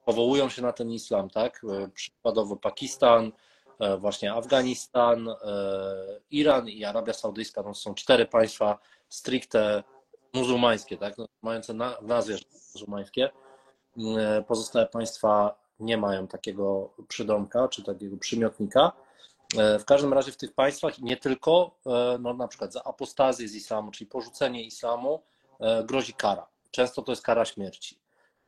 powołują się na ten islam, tak? Przykładowo Pakistan, e, właśnie Afganistan, e, Iran i Arabia Saudyjska, to są cztery państwa stricte muzułmańskie, tak? No, mające na, nazwie muzułmańskie. E, pozostałe państwa nie mają takiego przydomka czy takiego przymiotnika. W każdym razie w tych państwach nie tylko, no na przykład za apostazję z islamu, czyli porzucenie islamu, grozi kara. Często to jest kara śmierci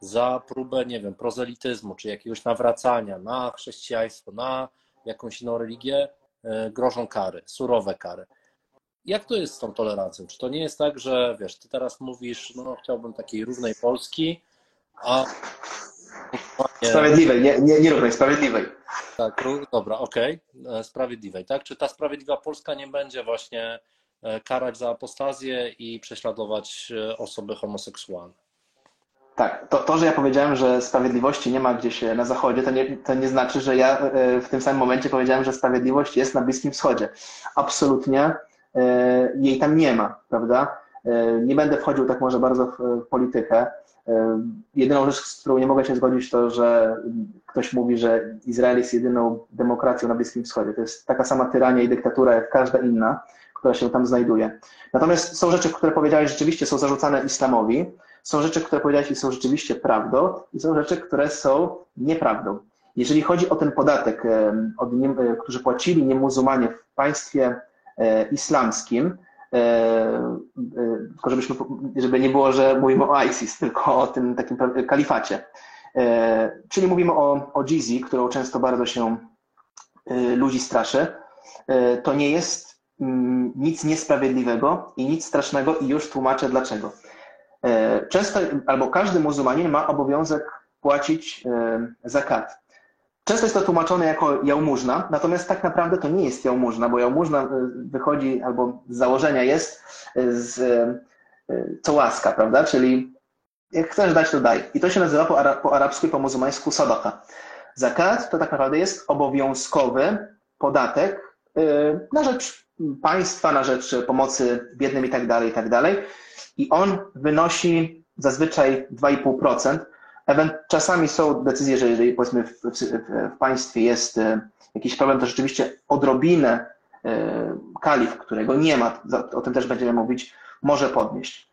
za próbę, nie wiem, prozelityzmu, czy jakiegoś nawracania na chrześcijaństwo, na jakąś inną religię, e, grożą kary, surowe kary. Jak to jest z tą tolerancją? Czy to nie jest tak, że wiesz, ty teraz mówisz, no chciałbym takiej równej Polski, a. Sprawiedliwej, nie, nie, nie równej, sprawiedliwej. Tak, dobra, okej, okay. E, sprawiedliwej, tak? Czy ta sprawiedliwa Polska nie będzie właśnie e, karać za apostazję i prześladować osoby homoseksualne? Tak, to, to, że ja powiedziałem, że sprawiedliwości nie ma gdzieś na zachodzie, to nie, to nie znaczy, że ja e, w tym samym momencie powiedziałem, że sprawiedliwość jest na Bliskim Wschodzie. Absolutnie e, jej tam nie ma, prawda? E, nie będę wchodził tak może bardzo w politykę. Jedyną rzecz, z którą nie mogę się zgodzić, to, że ktoś mówi, że Izrael jest jedyną demokracją na Bliskim Wschodzie. To jest taka sama tyrania i dyktatura jak każda inna, która się tam znajduje. Natomiast są rzeczy, które powiedziałeś, rzeczywiście są zarzucane islamowi. Są rzeczy, które powiedziałeś i są rzeczywiście prawdą i są rzeczy, które są nieprawdą. Jeżeli chodzi o ten podatek, od nie, e, którzy płacili niemuzułmanie w państwie e, islamskim, e, tylko żebyśmy, żeby nie było, że mówimy o ISIS, tylko o tym takim kalifacie. Czyli mówimy o, o Jizy, którą często bardzo się ludzi straszy. To nie jest mm, nic niesprawiedliwego i nic strasznego i już tłumaczę dlaczego. E, często, albo każdy muzułmanin ma obowiązek płacić e, zakat. Często jest to tłumaczone jako jałmużna, natomiast tak naprawdę to nie jest jałmużna, bo jałmużna e, wychodzi, albo z założenia jest z co łaska, prawda? Czyli jak chcesz dać, to daj. I to się nazywa po, ara po arabsku i po muzułmańsku sadaqa. Zakat to tak naprawdę jest obowiązkowy podatek na rzecz państwa, na rzecz pomocy biednym i tak dalej, i tak dalej i on wynosi zazwyczaj 2,5%. Czasami są decyzje, że jeżeli powiedzmy w, w, w państwie jest e, jakiś problem, to rzeczywiście odrobinę e, kalif, którego nie ma, o tym też będziemy mówić, może podnieść.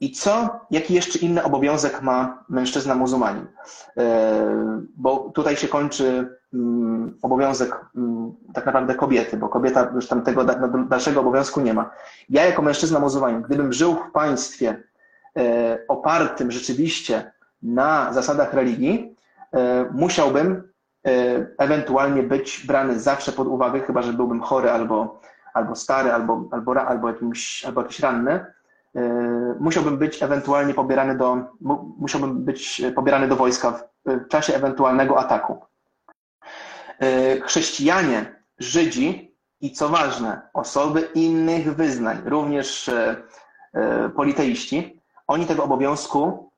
I co, jaki jeszcze inny obowiązek ma mężczyzna muzułmanin? E, bo tutaj się kończy mm, obowiązek mm, tak naprawdę kobiety, bo kobieta już tam tego dalszego obowiązku nie ma. Ja jako mężczyzna muzułmanin, gdybym żył w państwie e, opartym rzeczywiście na zasadach religii, e, musiałbym ewentualnie być brany zawsze pod uwagę, chyba że byłbym chory albo, albo stary, albo, albo, albo, jakimś, albo jakiś ranny, musiałbym być ewentualnie pobierany do, musiałbym być pobierany do wojska w czasie ewentualnego ataku. E, chrześcijanie, Żydzi i co ważne, osoby innych wyznań, również e, politeiści, oni tego obowiązku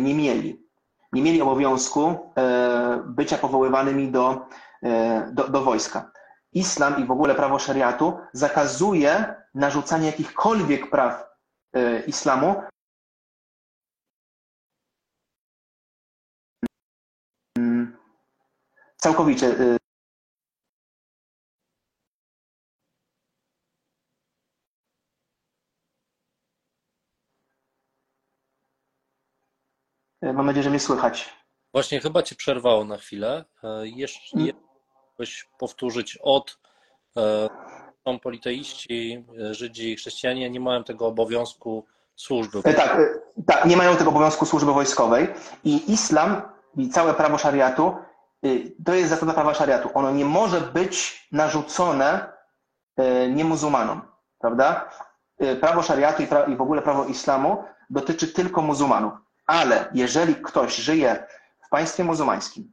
nie mieli. Nie mieli obowiązku bycia powoływanymi do, do, do wojska. Islam i w ogóle prawo szariatu zakazuje narzucania jakichkolwiek praw E, islamu. Mm, całkowicie. E, e, mam nadzieję, że mnie słychać. Właśnie chyba Cię przerwało na chwilę. Jeszcze mm. byś powtórzyć od są politeiści, Żydzi, chrześcijanie nie mają tego obowiązku służby. E, tak, e, tak, nie mają tego obowiązku służby wojskowej i islam i całe prawo szariatu e, to jest zasada prawa szariatu. Ono nie może być narzucone niemuzułmanom, prawda? Prawo szariatu i, pra i w ogóle prawo islamu dotyczy tylko muzułmanów. Ale jeżeli ktoś żyje w państwie muzułmańskim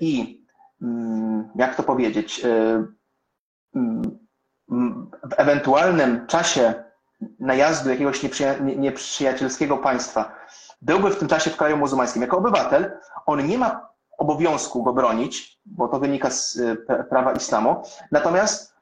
i mm, jak to powiedzieć, mm, w ewentualnym czasie najazdu jakiegoś nieprzyjacielskiego państwa byłby w tym czasie w kraju muzułmańskim jako obywatel, on nie ma obowiązku go bronić, bo to wynika z prawa islamu, natomiast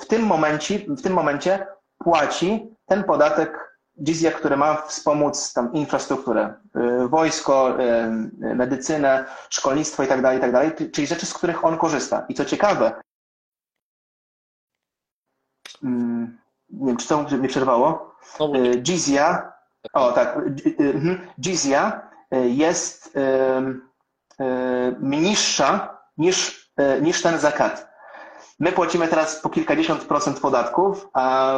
w tym momencie, w tym momencie płaci ten podatek jizya, który ma wspomóc tam infrastrukturę, y, wojsko, y, medycynę, szkolnictwo itd., tak itd., tak czyli rzeczy, z których on korzysta. I co ciekawe, nie wiem, czy to mnie przerwało, y, jizya, o tak, mhm, jizya jest niższa niż, niż ten zakat. My płacimy teraz po kilkadziesiąt procent podatków, a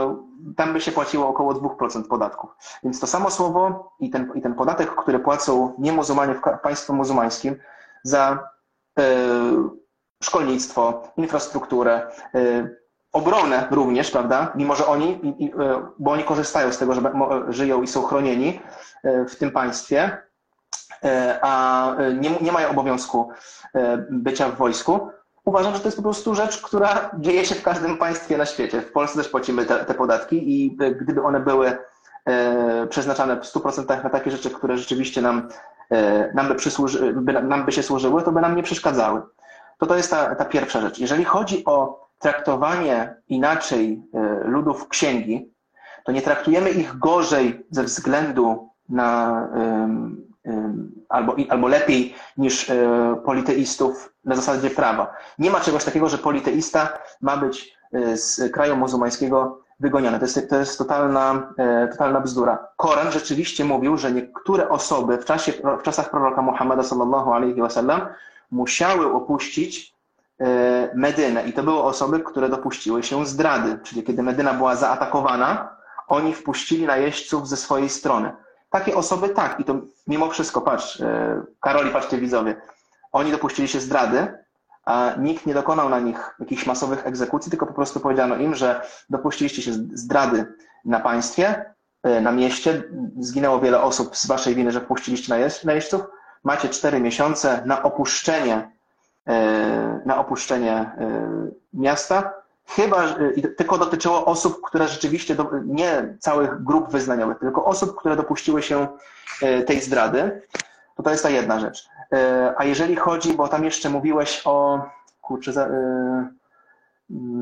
tam by się płaciło około 2% podatków. Więc to samo słowo i ten, i ten podatek, który płacą niemuzułmanie w państwie muzułmańskim za y, szkolnictwo, infrastrukturę, y, obronę również, prawda? Mimo, że oni, i, bo oni korzystają z tego, że żyją i są chronieni w tym państwie, a nie, nie mają obowiązku bycia w wojsku, uważam, że to jest po prostu rzecz, która dzieje się w każdym państwie na świecie. W Polsce też płacimy te, te podatki i gdyby one były e, przeznaczane w 100% na takie rzeczy, które rzeczywiście nam, e, nam, by przysłuży, by, nam by się służyły, to by nam nie przeszkadzały. To to jest ta, ta pierwsza rzecz. Jeżeli chodzi o traktowanie inaczej e, ludów księgi, to nie traktujemy ich gorzej ze względu na albo, albo lepiej niż e, politeistów na zasadzie prawa. Nie ma czegoś takiego, że politeista ma być e, z kraju muzułmańskiego wygoniony. To jest, to jest totalna, totalna bzdura. Koran rzeczywiście mówił, że niektóre osoby w, czasie, w czasach proroka Muhammada sallallahu alaihi wasallam musiały opuścić Medynę. I to były osoby, które dopuściły się zdrady, czyli kiedy Medyna była zaatakowana, oni wpuścili najeźdźców ze swojej strony. Takie osoby tak, i to mimo wszystko, patrz, e, Karoli, patrzcie widzowie, oni dopuścili się zdrady, a nikt nie dokonał na nich jakichś masowych egzekucji, tylko po prostu powiedziano im, że dopuściliście się zdrady na państwie, e, na mieście, zginęło wiele osób z waszej winy, że wpuściliście najeźdźców, macie cztery miesiące na opuszczenie, e, na opuszczenie miasta, Chyba tylko dotyczyło osób, które rzeczywiście, do, nie całych grup wyznaniowych, tylko osób, które dopuściły się e, tej zdrady. To to jest ta jedna rzecz. E, a jeżeli chodzi, bo tam jeszcze mówiłeś o, kurczę, za, e,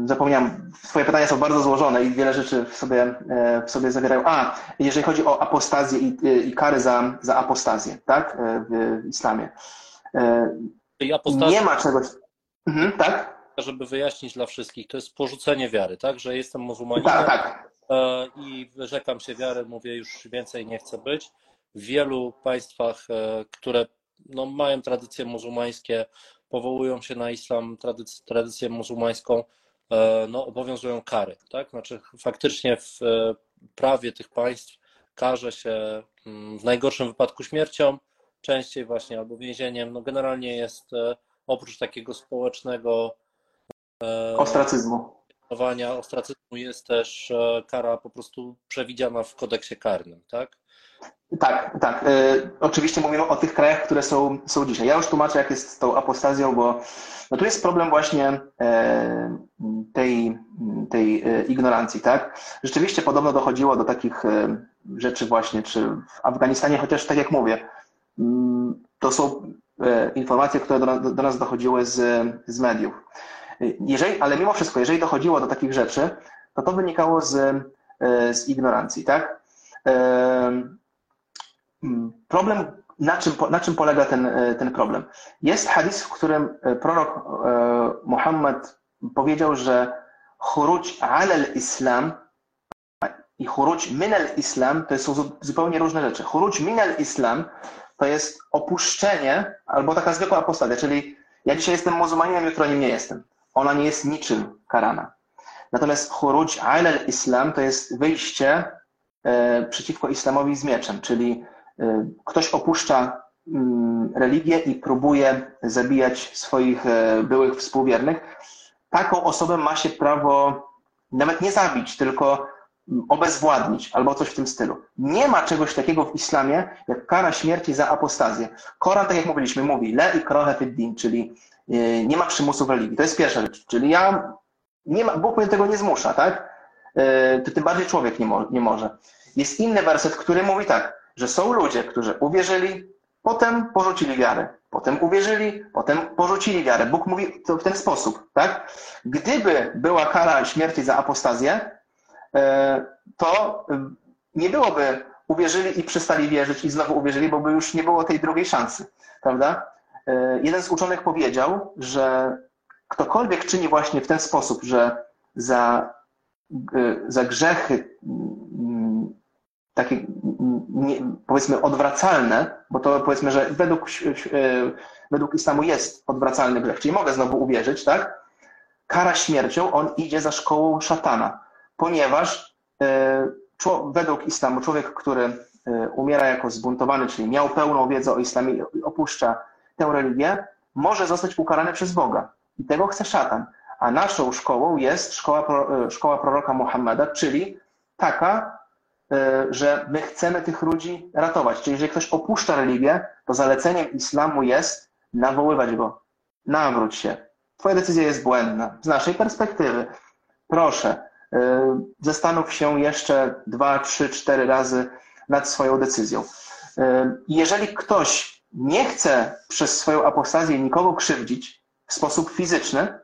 zapomniałem, twoje pytania są bardzo złożone i wiele rzeczy w sobie, w sobie zawierają. A, jeżeli chodzi o apostazję i, i kary za, za apostazję, tak, w islamie. Nie ma czegoś... Mhm, tak? żeby wyjaśnić dla wszystkich, to jest porzucenie wiary, tak? Że jestem muzułmaninem tak, tak. E, i wyrzekam się wiary, mówię już więcej nie chcę być. W wielu państwach, e, które no, mają tradycje muzułmańskie, powołują się na islam, tradyc tradycję muzułmańską, e, no, obowiązują kary, tak? Znaczy faktycznie w prawie tych państw karze się mm, w najgorszym wypadku śmiercią, częściej właśnie albo więzieniem. No generalnie jest oprócz takiego społecznego E, ostracyzmu. Ostracyzmu jest też e, kara po prostu przewidziana w kodeksie karnym, tak? Tak, tak. E, oczywiście mówimy o tych krajach, które są, są dzisiaj. Ja już tłumaczę, jak jest z tą apostazją, bo no tu jest problem właśnie tej, tej ignorancji, tak? Rzeczywiście podobno dochodziło do takich rzeczy właśnie, czy w Afganistanie, chociaż tak jak mówię, to są informacje, które do, nas dochodziły z, z mediów. Jeżeli, ale mimo wszystko, jeżeli dochodziło do takich rzeczy, to to wynikało z, e, z ignorancji, tak? E, problem, na czym, na czym polega ten, e, ten problem? Jest hadis, w którym prorok Muhammad powiedział, że churuj al islam i churuj min al islam to są zupełnie różne rzeczy. Churuj min al islam to jest opuszczenie albo taka zwykła apostazja, czyli ja dzisiaj jestem muzułmaninem, jutro nim nie jestem ona nie jest niczym karana. Natomiast churuj al islam to jest wyjście e, przeciwko islamowi z mieczem, czyli e, ktoś opuszcza mm, religię i próbuje zabijać swoich e, byłych współwiernych. Taką osobę ma się prawo nawet nie zabić, tylko obezwładnić albo coś w tym stylu. Nie ma czegoś takiego w islamie jak kara śmierci za apostazję. Koran, tak jak mówiliśmy, mówi le i krohe din, czyli yy, nie ma przymusu w religii. To jest pierwsza rzecz. Czyli ja, nie ma, Bóg mnie tego nie zmusza, tak? Yy, to tym bardziej człowiek nie, mo nie może. Jest inny werset, który mówi tak, że są ludzie, którzy uwierzyli, potem porzucili wiarę. Potem uwierzyli, potem porzucili wiarę. Bóg mówi to w ten sposób, tak? Gdyby była kara śmierci za apostazję, to nie byłoby uwierzyli i przestali wierzyć i znowu uwierzyli, bo by już nie było tej drugiej szansy, prawda? E, jeden z uczonych powiedział, że ktokolwiek czyni właśnie w ten sposób, że za, e, za grzechy takie nie, powiedzmy odwracalne, bo to powiedzmy, że według, według islamu jest odwracalny grzech, czyli mogę znowu uwierzyć, tak? Kara śmiercią, on idzie za szkołą szatana, ponieważ e, według islamu człowiek, który e, umiera jako zbuntowany, czyli miał pełną wiedzę o islamie i opuszcza tę religię, może zostać ukarany przez Boga. I tego chce szatan. A naszą szkołą jest szkoła, e, szkoła proroka Muhammada, czyli taka, że my chcemy tych ludzi ratować. Czyli jeżeli ktoś opuszcza religię, to zaleceniem islamu jest nawoływać go. Nawróć się. Twoja decyzja jest błędna. Z naszej perspektywy, proszę, zastanów się jeszcze dwa, trzy, cztery razy nad swoją decyzją. E, jeżeli ktoś nie chce przez swoją apostazję nikogo krzywdzić w sposób fizyczny,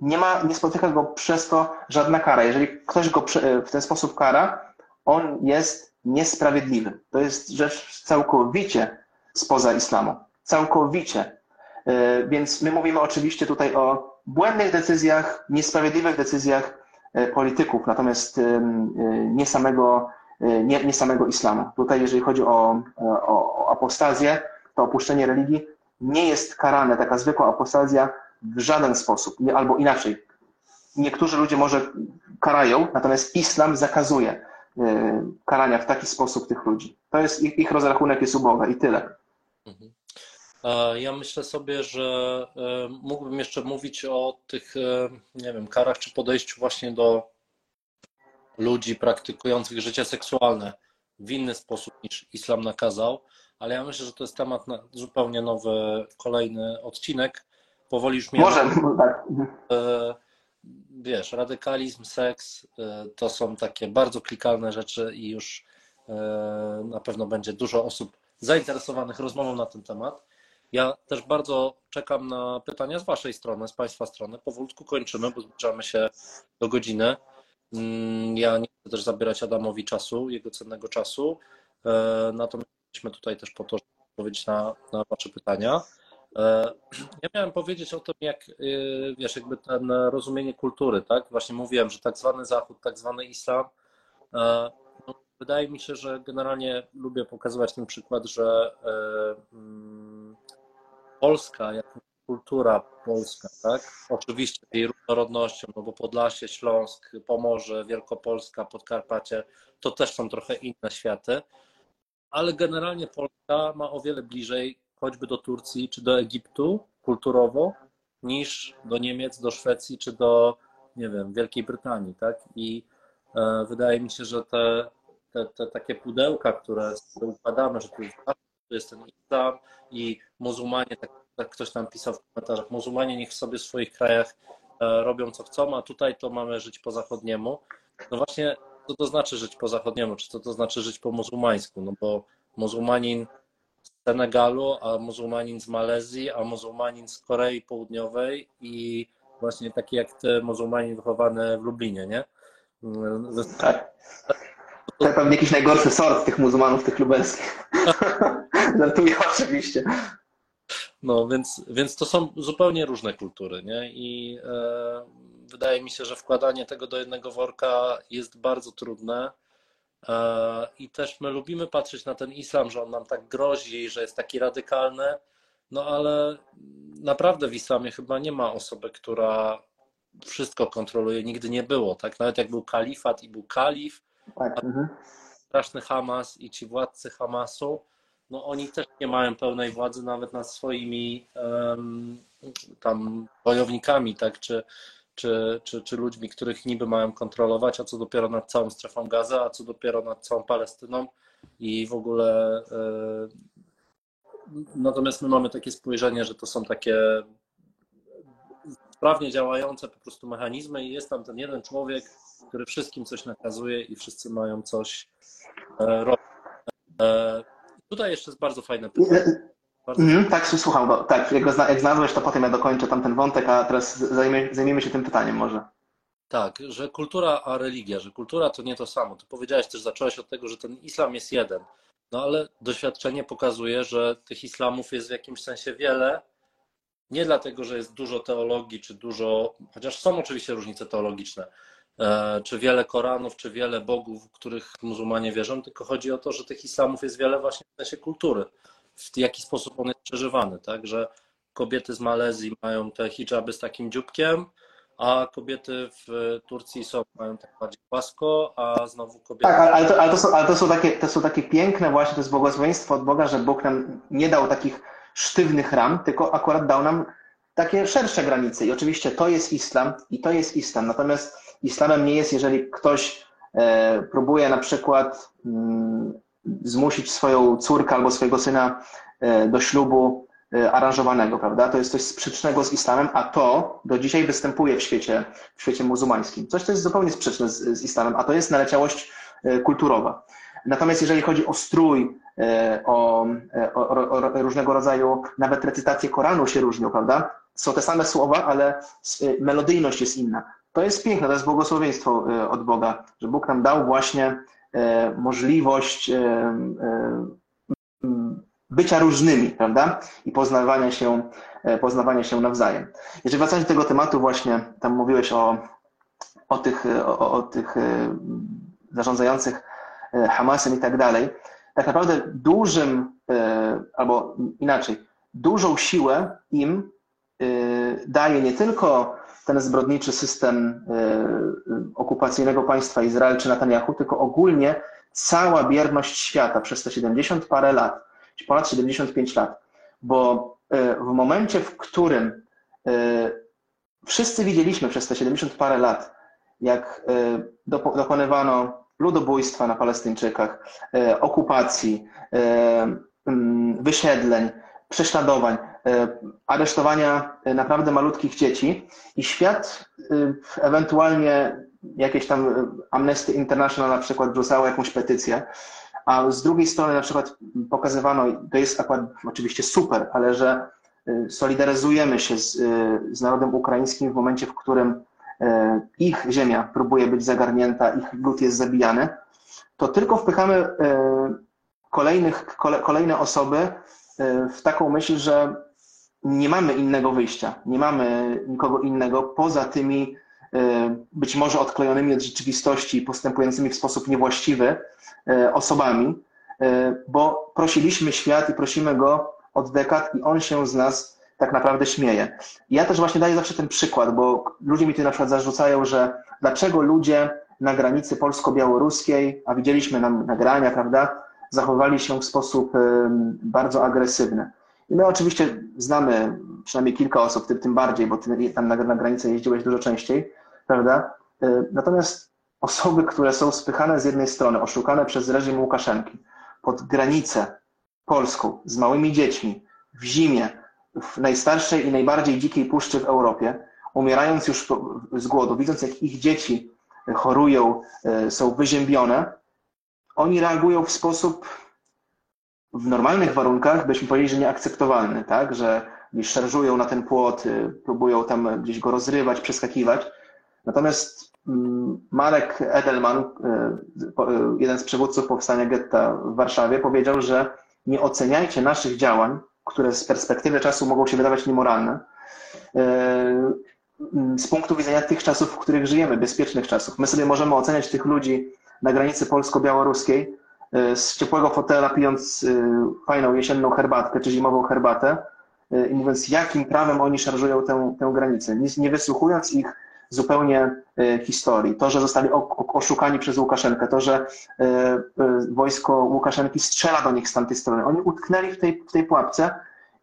nie, ma, nie spotyka go przez to żadna kara. Jeżeli ktoś go w ten sposób kara, on jest niesprawiedliwy. To jest rzecz całkowicie spoza islamu. Całkowicie. E, więc my mówimy oczywiście tutaj o błędnych decyzjach, niesprawiedliwych decyzjach e, polityków, natomiast e, nie samego, nie, nie samego islamu. Tutaj, jeżeli chodzi o, o, apostazję, to opuszczenie religii nie jest karane, taka zwykła apostazja w żaden sposób, albo inaczej. Niektórzy ludzie może karają, natomiast islam zakazuje. E, karania w taki sposób tych ludzi. To jest ich, ich rozrachunek jest uboga i tyle. Mhm. Ja myślę sobie, że e, mógłbym jeszcze mówić o tych, e, nie wiem, karach czy podejściu właśnie do ludzi praktykujących życie seksualne w inny sposób niż islam nakazał, ale ja myślę, że to jest temat na zupełnie nowy, kolejny odcinek. Powoli już mnie. Może, tak wiesz, radykalizm, seks to są takie bardzo klikalne rzeczy i już na pewno będzie dużo osób zainteresowanych rozmową na ten temat. Ja też bardzo czekam na pytania z Waszej strony, z Państwa strony. Powolutku kończymy, bo zbliżamy się do godziny. Mm, ja nie chcę też zabierać Adamowi czasu, jego cennego czasu. Y, natomiast jesteśmy tutaj też po to, żeby odpowiedzieć na, na Wasze pytania. E, ja miałem powiedzieć o tym, jak y, wiesz, jakby ten rozumienie kultury, tak? Właśnie mówiłem, że tak zwany Zachód, tak zwany Islam. E, no, wydaje mi się, że generalnie lubię pokazywać ten przykład, że e, mm, Polska, jako kultura polska, tak? Oczywiście jej różnorodnością, no bo Podlasie, Śląsk, Pomorze, Wielkopolska, Podkarpacie, to też są trochę inne światy, ale generalnie Polska ma o wiele bliżej choćby do Turcji czy do Egiptu kulturowo, niż do Niemiec, do Szwecji czy do, nie wiem, Wielkiej Brytanii, tak? I e, wydaje mi się, że te, te, te takie pudełka, które układamy, że tu jest, jest ten islam i muzułmanie, tak, tak ktoś tam pisał w komentarzach, muzułmanie niech sobie w swoich krajach e, robią co chcą, a tutaj to mamy żyć po zachodniemu. No właśnie, co to znaczy żyć po zachodniemu, czy co to znaczy żyć po muzułmańsku? No bo muzułmanin Senegalu, a muzułmanin z Malezji, a muzułmanin z Korei Południowej i właśnie taki jak ty, muzułmanin wychowany w Lublinie, nie? Tak. To pewnie jakiś najgorszy sort tych muzułmanów, tych lubelskich. Żartuję oczywiście. No, więc, więc to są zupełnie różne kultury, nie? I e, wydaje mi się, że wkładanie tego do jednego worka jest bardzo trudne. E, I też my lubimy patrzeć na ten islam, że on nam tak grozi, że jest taki radykalny, no ale naprawdę w islamie chyba nie ma osoby, która wszystko kontroluje, nigdy nie było, tak? Nawet jak był kalifat i był kalif, tak. Mhm. straszny Hamas i ci władcy Hamasu, no oni też nie mają pełnej władzy nawet nad swoimi um, tam wojownikami, tak? Czy, czy, czy, czy ludźmi, których niby mają kontrolować, a co dopiero nad całą strefą gaza, a co dopiero nad całą Palestyną i w ogóle. Natomiast my mamy takie spojrzenie, że to są takie sprawnie działające po prostu mechanizmy i jest tam ten jeden człowiek, który wszystkim coś nakazuje i wszyscy mają coś robić. Tutaj jeszcze jest bardzo fajne pytanie. Bardzo... Mm, tak, słucham, bo tak, jak, go zna, jak znalazłeś, to potem ja dokończę tam ten wątek, a teraz zajmie, zajmiemy się tym pytaniem może. Tak, że kultura a religia, że kultura to nie to samo. Ty powiedziałeś też, zacząłeś od tego, że ten islam jest jeden. No ale doświadczenie pokazuje, że tych islamów jest w jakimś sensie wiele. Nie dlatego, że jest dużo teologii, czy dużo, chociaż są oczywiście różnice teologiczne, czy wiele Koranów, czy wiele bogów, w których muzułmanie wierzą, tylko chodzi o to, że tych islamów jest wiele właśnie w sensie kultury w jaki sposób on jest przeżywany, tak? Że kobiety z Malezji mają te hijaby z takim dzióbkiem, a kobiety w Turcji są, mają tak bardziej płasko, a znowu kobiety... Tak, ale to, ale to, są, ale to, są, takie, to są takie piękne właśnie, to jest błogosławieństwo od Boga, że Bóg nam nie dał takich sztywnych ram, tylko akurat dał nam takie szersze granice. I oczywiście to jest islam i to jest islam. Natomiast islamem nie jest, jeżeli ktoś e, próbuje na przykład mm, zmusić swoją córkę albo swojego syna e, do ślubu e, aranżowanego, prawda? To jest coś sprzecznego z islamem, a to do dzisiaj występuje w świecie, w świecie muzułmańskim. Coś, co jest zupełnie sprzeczne z, z islamem, a to jest naleciałość kulturowa. Natomiast jeżeli chodzi o strój, o, o, o, różnego rodzaju, nawet recytacje Koranu się różnią, prawda? Są te same słowa, ale melodyjność jest inna. To jest piękne, to jest błogosławieństwo od Boga, że Bóg nam dał właśnie E, możliwość e, e, bycia różnymi, prawda? I poznawania się, poznawania się nawzajem. Jeżeli wracając do tego tematu, właśnie tam mówiłeś o, o, tych, o, o tych zarządzających Hamasem i tak dalej, tak naprawdę dużym, albo inaczej, dużą siłę im daje nie tylko ten zbrodniczy system e, okupacyjnego państwa Izrael czy Netanyahu, tylko ogólnie cała bierność świata przez te 70 parę lat, czy ponad 75 lat. Bo e, w momencie, w którym e, wszyscy widzieliśmy przez te 70 parę lat, jak dokonywano ludobójstwa na Palestyńczykach, okupacji, wysiedleń, prześladowań, e, aresztowania e, naprawdę malutkich dzieci i świat e, ewentualnie jakieś tam Amnesty International na przykład wrzucało jakąś petycję, a z drugiej strony na przykład pokazywano, to jest akurat oczywiście super, ale że solidaryzujemy się z, z narodem ukraińskim w momencie, w którym ich ziemia próbuje być zagarnięta, ich lud jest zabijany, to tylko wpychamy kolejnych, kolejne osoby E, w taką myśl, że nie mamy innego wyjścia, nie mamy nikogo innego poza tymi e, być może odklejonymi od rzeczywistości, postępującymi w sposób niewłaściwy e, osobami, bo prosiliśmy świat i prosimy go od dekad i on się z nas tak naprawdę śmieje. ja też właśnie daję zawsze ten przykład, bo ludzie mi tu na przykład zarzucają, że dlaczego ludzie na granicy polsko-białoruskiej, a widzieliśmy nam nagrania, prawda, zachowywali się w sposób bardzo agresywny. I my oczywiście znamy przynajmniej kilka osób, tym, tym bardziej, bo ty tam na, na granicę jeździłeś dużo częściej, prawda? E, natomiast osoby, które są spychane z jednej strony, oszukane przez reżim Łukaszenki pod granicę polską z małymi dziećmi w zimie, w najstarszej i najbardziej dzikiej puszczy w Europie, umierając już z głodu, widząc jak ich dzieci chorują, e, są wyziębione, oni reagują w sposób w normalnych warunkach byśmy powiedzieli, że nieakceptowalny, tak? Że gdzieś szarżują na ten płot, y, próbują tam gdzieś go rozrywać, przeskakiwać. Natomiast mm, Marek Edelman, y, y, jeden z przywódców powstania getta w Warszawie, powiedział, że nie oceniajcie naszych działań, które z perspektywy czasu mogą się wydawać niemoralne, z punktu widzenia tych czasów, w których żyjemy, bezpiecznych czasów. My sobie możemy oceniać tych ludzi na granicy polsko-białoruskiej z ciepłego fotela pijąc e, fajną jesienną herbatkę czy zimową herbatę e, i mówiąc, jakim prawem oni szarżują tę, tę granicę, nie wysłuchując ich zupełnie historii. To, że zostali oszukani przez Łukaszenkę, to, że wojsko Łukaszenki strzela do nich z tamtej strony. Oni utknęli w tej, w tej pułapce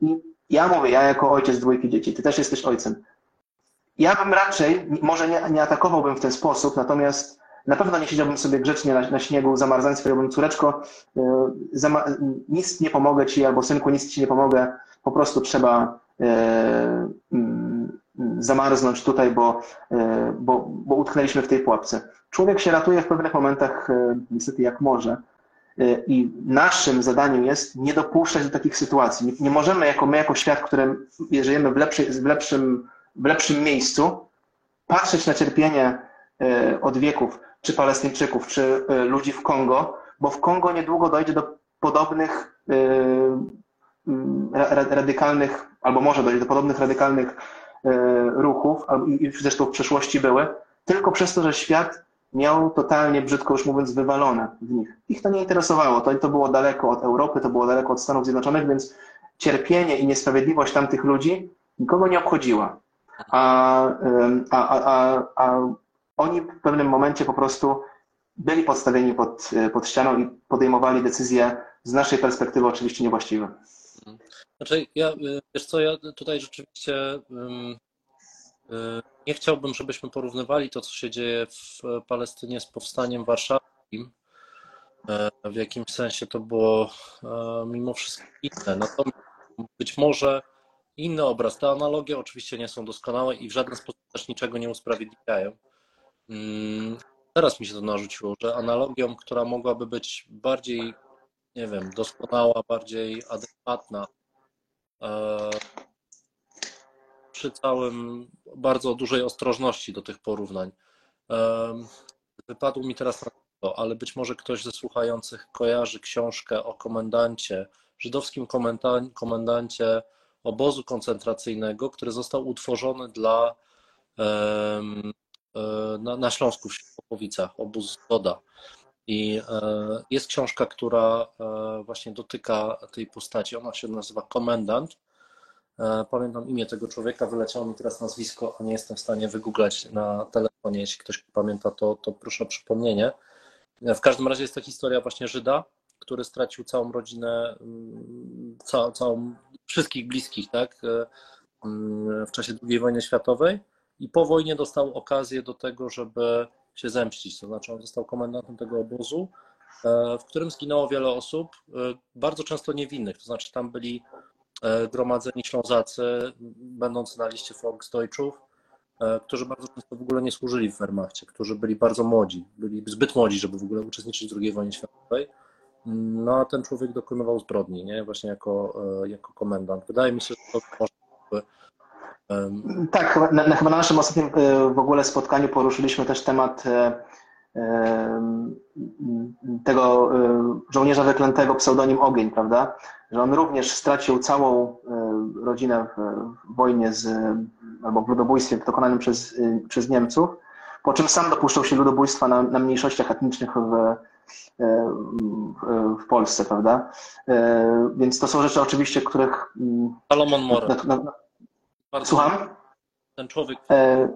i ja mówię, ja jako ojciec dwójki dzieci, ty też jesteś ojcem. ja bym raczej, może nie, nie atakowałbym w ten sposób, natomiast na pewno nie siedziałbym sobie grzecznie na, na śniegu, zamarzając, powiedziałbym, córeczko, y, zama, nic nie pomogę ci, albo synku, nic ci nie pomogę, po prostu trzeba y, zamarznąć tutaj, bo, y, bo, bo utknęliśmy w tej pułapce. Człowiek się ratuje w pewnych momentach niestety jak może. I naszym zadaniem jest nie dopuszczać do takich sytuacji. Nie, nie możemy, jako my, jako świat, w którym żyjemy w, lepszy, w, lepszym, w lepszym miejscu, patrzeć na cierpienie od wieków czy Palestyńczyków, czy y, ludzi w Kongo, bo w Kongo niedługo dojdzie do podobnych y, radykalnych, albo może dojdzie do podobnych radykalnych ruchów, i zresztą w przeszłości były, tylko przez to, że świat miał totalnie, brzydko już mówiąc, wywalone w nich. Ich to nie interesowało, to, to było daleko od Europy, to było daleko od Stanów Zjednoczonych, więc cierpienie i niesprawiedliwość tamtych ludzi nikogo nie obchodziła. A, a, a, a oni w pewnym momencie po prostu byli podstawieni pod, pod ścianą i podejmowali decyzje z naszej perspektywy oczywiście niewłaściwe. Znaczy, ja, wiesz co, ja tutaj rzeczywiście um, nie chciałbym, żebyśmy porównywali to, co się dzieje w Palestynie z powstaniem warszawskim. E, w jakimś sensie to było e, mimo wszystko inne. Natomiast być może inny obraz. Te analogie oczywiście nie są doskonałe i w żaden sposób też niczego nie usprawiedliwiają. Mm, teraz mi się to narzuciło, że analogią, która mogłaby być bardziej, nie wiem, doskonała, bardziej adekwatna e, przy całym bardzo dużej ostrożności do tych porównań. E, wypadło mi teraz na to, ale być może ktoś ze słuchających kojarzy książkę o komendancie, żydowskim komendancie obozu koncentracyjnego, który został utworzony dla na, na Śląsku w Światłowicach, obóz Zgoda. I e, jest książka, która e, właśnie dotyka tej postaci. Ona się nazywa Komendant. Pamiętam imię tego człowieka, wyleciało mi teraz nazwisko, a nie jestem w stanie wygooglać na telefonie. Jeśli ktoś pamięta, to, to proszę o przypomnienie. W każdym razie jest to historia właśnie Żyda, który stracił całą rodzinę, mm, całą wszystkich bliskich, tak, mm, w czasie II wojny światowej i po wojnie dostał okazję do tego, żeby się zemścić. To znaczy, on został komendantem tego obozu, e, w którym zginęło wiele osób, e, bardzo często niewinnych. To znaczy, tam byli e, gromadzeni Ślązacy, będący na liście Volksdeutschów, którzy bardzo często w ogóle nie służyli w Wehrmachcie, którzy byli bardzo młodzi, byli zbyt młodzi, żeby w ogóle uczestniczyć w II wojnie światowej. No a ten człowiek dokonywał zbrodni, nie? właśnie jako, jako komendant. Wydaje mi się, że to tak, na, na, chyba na naszym ostatnim e, w ogóle spotkaniu poruszyliśmy też temat e, tego e, żołnierza wyklętego pseudonim Ogień, prawda? Że on również stracił całą rodzinę w wojnie z, albo w ludobójstwie dokonanym przez, przez Niemców, po czym sam dopuszczał się ludobójstwa na, na mniejszościach etnicznych w, w Polsce, prawda? Więc to są rzeczy oczywiście, których... Salomon Mora. Bardzo Słucham? Ten człowiek e...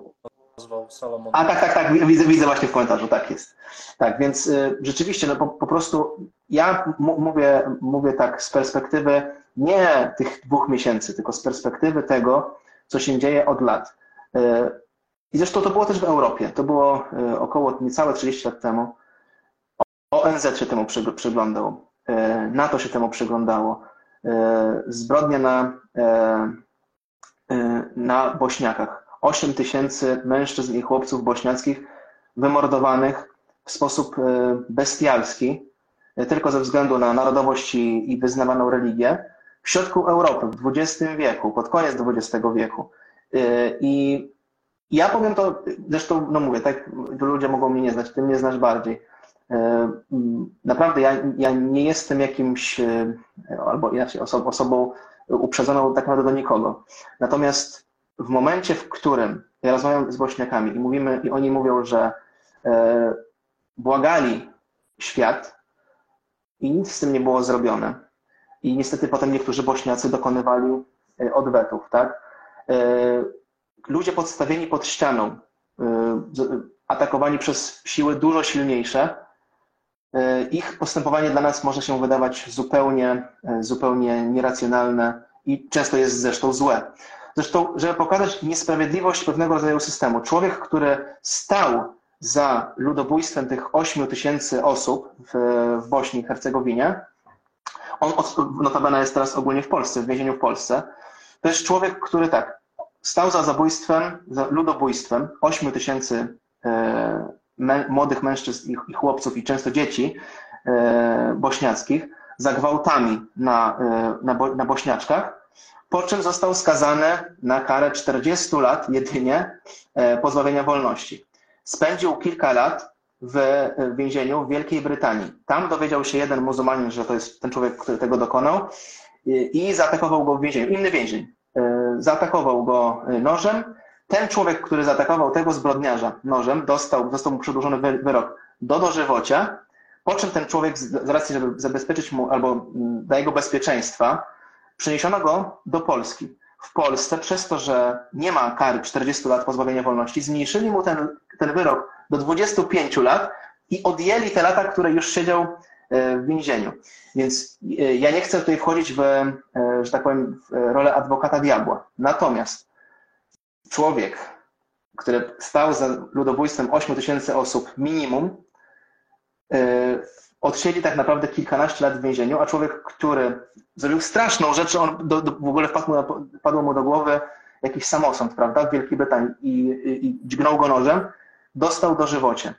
nazwał Salomon. A tak, tak, tak, widzę, widzę właśnie w komentarzu, tak jest. Tak, więc y, rzeczywiście, no po, po prostu ja mówię, mówię tak z perspektywy nie tych dwóch miesięcy, tylko z perspektywy tego, co się dzieje od lat. Y, I zresztą to było też w Europie. To było y, około niecałe 30 lat temu. ONZ się temu przyglądał. NATO się temu przyglądało. Zbrodnia na na Bośniakach. 8 tysięcy mężczyzn i chłopców bośniackich wymordowanych w sposób y, bestialski, y, tylko ze względu na narodowość i, wyznawaną religię, w środku Europy w XX wieku, pod koniec XX wieku. I ja powiem to, zresztą, no mówię, tak ludzie mogą mnie nie znać, ty mnie znasz bardziej. Naprawdę ja, ja nie jestem jakimś, albo inaczej, osobą uprzedzoną tak naprawdę do nikogo. Natomiast w momencie, w którym ja rozmawiam z Bośniakami i mówimy, i oni mówią, że e, błagali świat i nic z tym nie było zrobione. I niestety potem niektórzy Bośniacy dokonywali e, odwetów, tak? E, ludzie podstawieni pod ścianą, atakowani przez siły dużo silniejsze, ich postępowanie dla nas może się wydawać zupełnie, e, zupełnie nieracjonalne i często jest zresztą złe. Zresztą, żeby pokazać niesprawiedliwość pewnego rodzaju systemu, człowiek, który stał za ludobójstwem tych 8 tysięcy osób w, w Bośni i Hercegowinie, on notabene jest teraz ogólnie w Polsce, w więzieniu w Polsce, to jest człowiek, który tak, stał za zabójstwem, za ludobójstwem 8 tysięcy e, młodych mężczyzn i chłopców i często dzieci e, bośniackich za gwałtami na, e, na, na bośniaczkach, po czym został skazany na karę 40 lat jedynie pozbawienia wolności. Spędził kilka lat w więzieniu w Wielkiej Brytanii. Tam dowiedział się jeden muzułmanin, że to jest ten człowiek, który tego dokonał i zaatakował go w więzieniu. Inny więzień. Zaatakował go nożem ten człowiek, który zaatakował tego zbrodniarza nożem, dostał, został mu przedłużony wyrok do dożywocia, po czym ten człowiek z racji, żeby zabezpieczyć mu albo mm, dla jego bezpieczeństwa, przeniesiono go do Polski. W Polsce przez to, że nie ma kary 40 lat pozbawienia wolności, zmniejszyli mu ten, ten wyrok do 25 lat i odjęli te lata, które już siedział e, w więzieniu. Więc e, ja nie chcę tutaj wchodzić w, e, że tak powiem, w rolę adwokata diabła. Natomiast człowiek, który stał za ludobójstwem 8 tysięcy osób minimum, e, odsiedzi tak naprawdę kilkanaście lat w więzieniu, a człowiek, który zrobił straszną rzecz, on do, do, w ogóle wpadł mu, padło mu do głowy jakiś samosąd, prawda, w Wielkiej Brytanii i, i, i dźgnął go nożem, dostał dożywocie.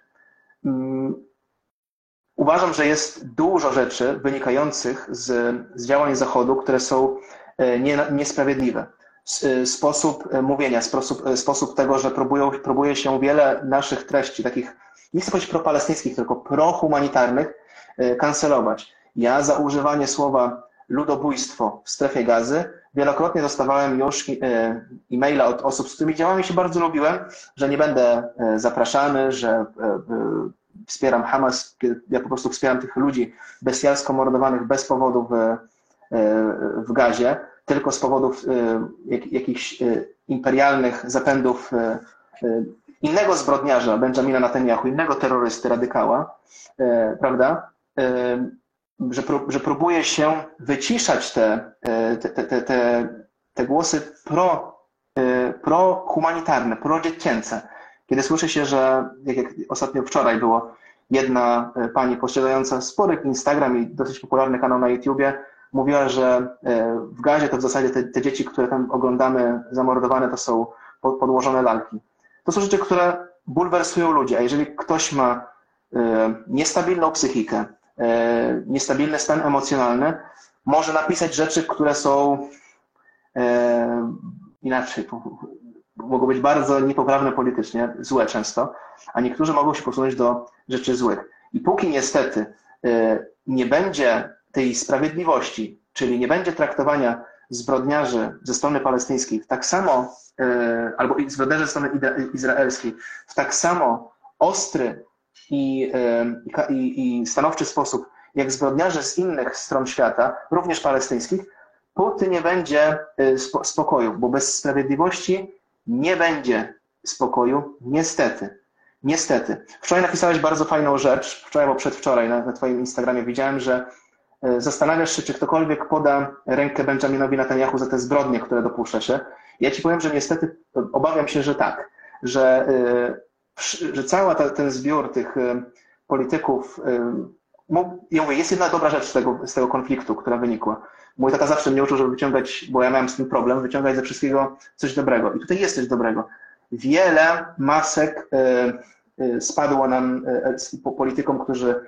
Um, uważam, że jest dużo rzeczy wynikających z, z działań Zachodu, które są e, nie, niesprawiedliwe. Sposób y, mówienia, sposób, y, sposób tego, że próbują, próbuje się wiele naszych treści, takich nie chcę powiedzieć propalestyńskich, tylko prohumanitarnych, kancelować. Ja za używanie słowa ludobójstwo w strefie gazy wielokrotnie dostawałem już e-maila od osób, z którymi działami się bardzo lubiłem, że nie będę zapraszany, że wspieram Hamas, ja po prostu wspieram tych ludzi bestialsko mordowanych bez powodu w, w gazie tylko z powodów y, jakichś y, imperialnych zapędów y, innego zbrodniarza, Benjamina Netanyahu, innego terrorysty, radykała, prawda? Że, że próbuje się wyciszać te, te, te, te, te głosy pro, prohumanitarne, prodziecięce. Kiedy słyszy się, że, jak, jak ostatnio wczoraj było, jedna pani posiadająca spory Instagram i dosyć popularny kanał na YouTubie, mówiła, że e, w gazie to w zasadzie te, te dzieci, które tam oglądamy, zamordowane, to są podłożone lalki. To są rzeczy, które bulwersują ludzi, a jeżeli ktoś ma e, niestabilną psychikę, e, niestabilny stan emocjonalny, może napisać rzeczy, które są inaczej, mogą być bardzo niepoprawne politycznie, złe często, a niektórzy mogą się posunąć do rzeczy złych. I póki niestety nie będzie tej sprawiedliwości, czyli nie będzie traktowania zbrodniarzy ze strony palestyńskiej tak samo, e, albo zbrodniarzy ze strony izraelskiej w tak samo ostry i, e, i, i stanowczy sposób, jak zbrodniarze z innych stron świata, również palestyńskich, póty nie będzie e, spokoju, bo bez sprawiedliwości nie będzie spokoju, niestety. Niestety. Wczoraj napisałeś bardzo fajną rzecz, wczoraj albo przedwczoraj na, na Twoim Instagramie widziałem, że zastanawiasz się, czy ktokolwiek poda rękę Benjaminowi Netanyahu za te zbrodnie, które dopuszcza się. Ja ci powiem, że niestety obawiam się, że tak, że, e, że cały ten zbiór tych e, polityków, ja mówię, jest jedna dobra rzecz z tego, z tego konfliktu, która wynikła. Mój tata zawsze mnie uczył, żeby wyciągać, bo ja miałem z tym problem, wyciągać ze wszystkiego coś dobrego. I tutaj jest coś dobrego. Wiele masek spadło nam politykom, którzy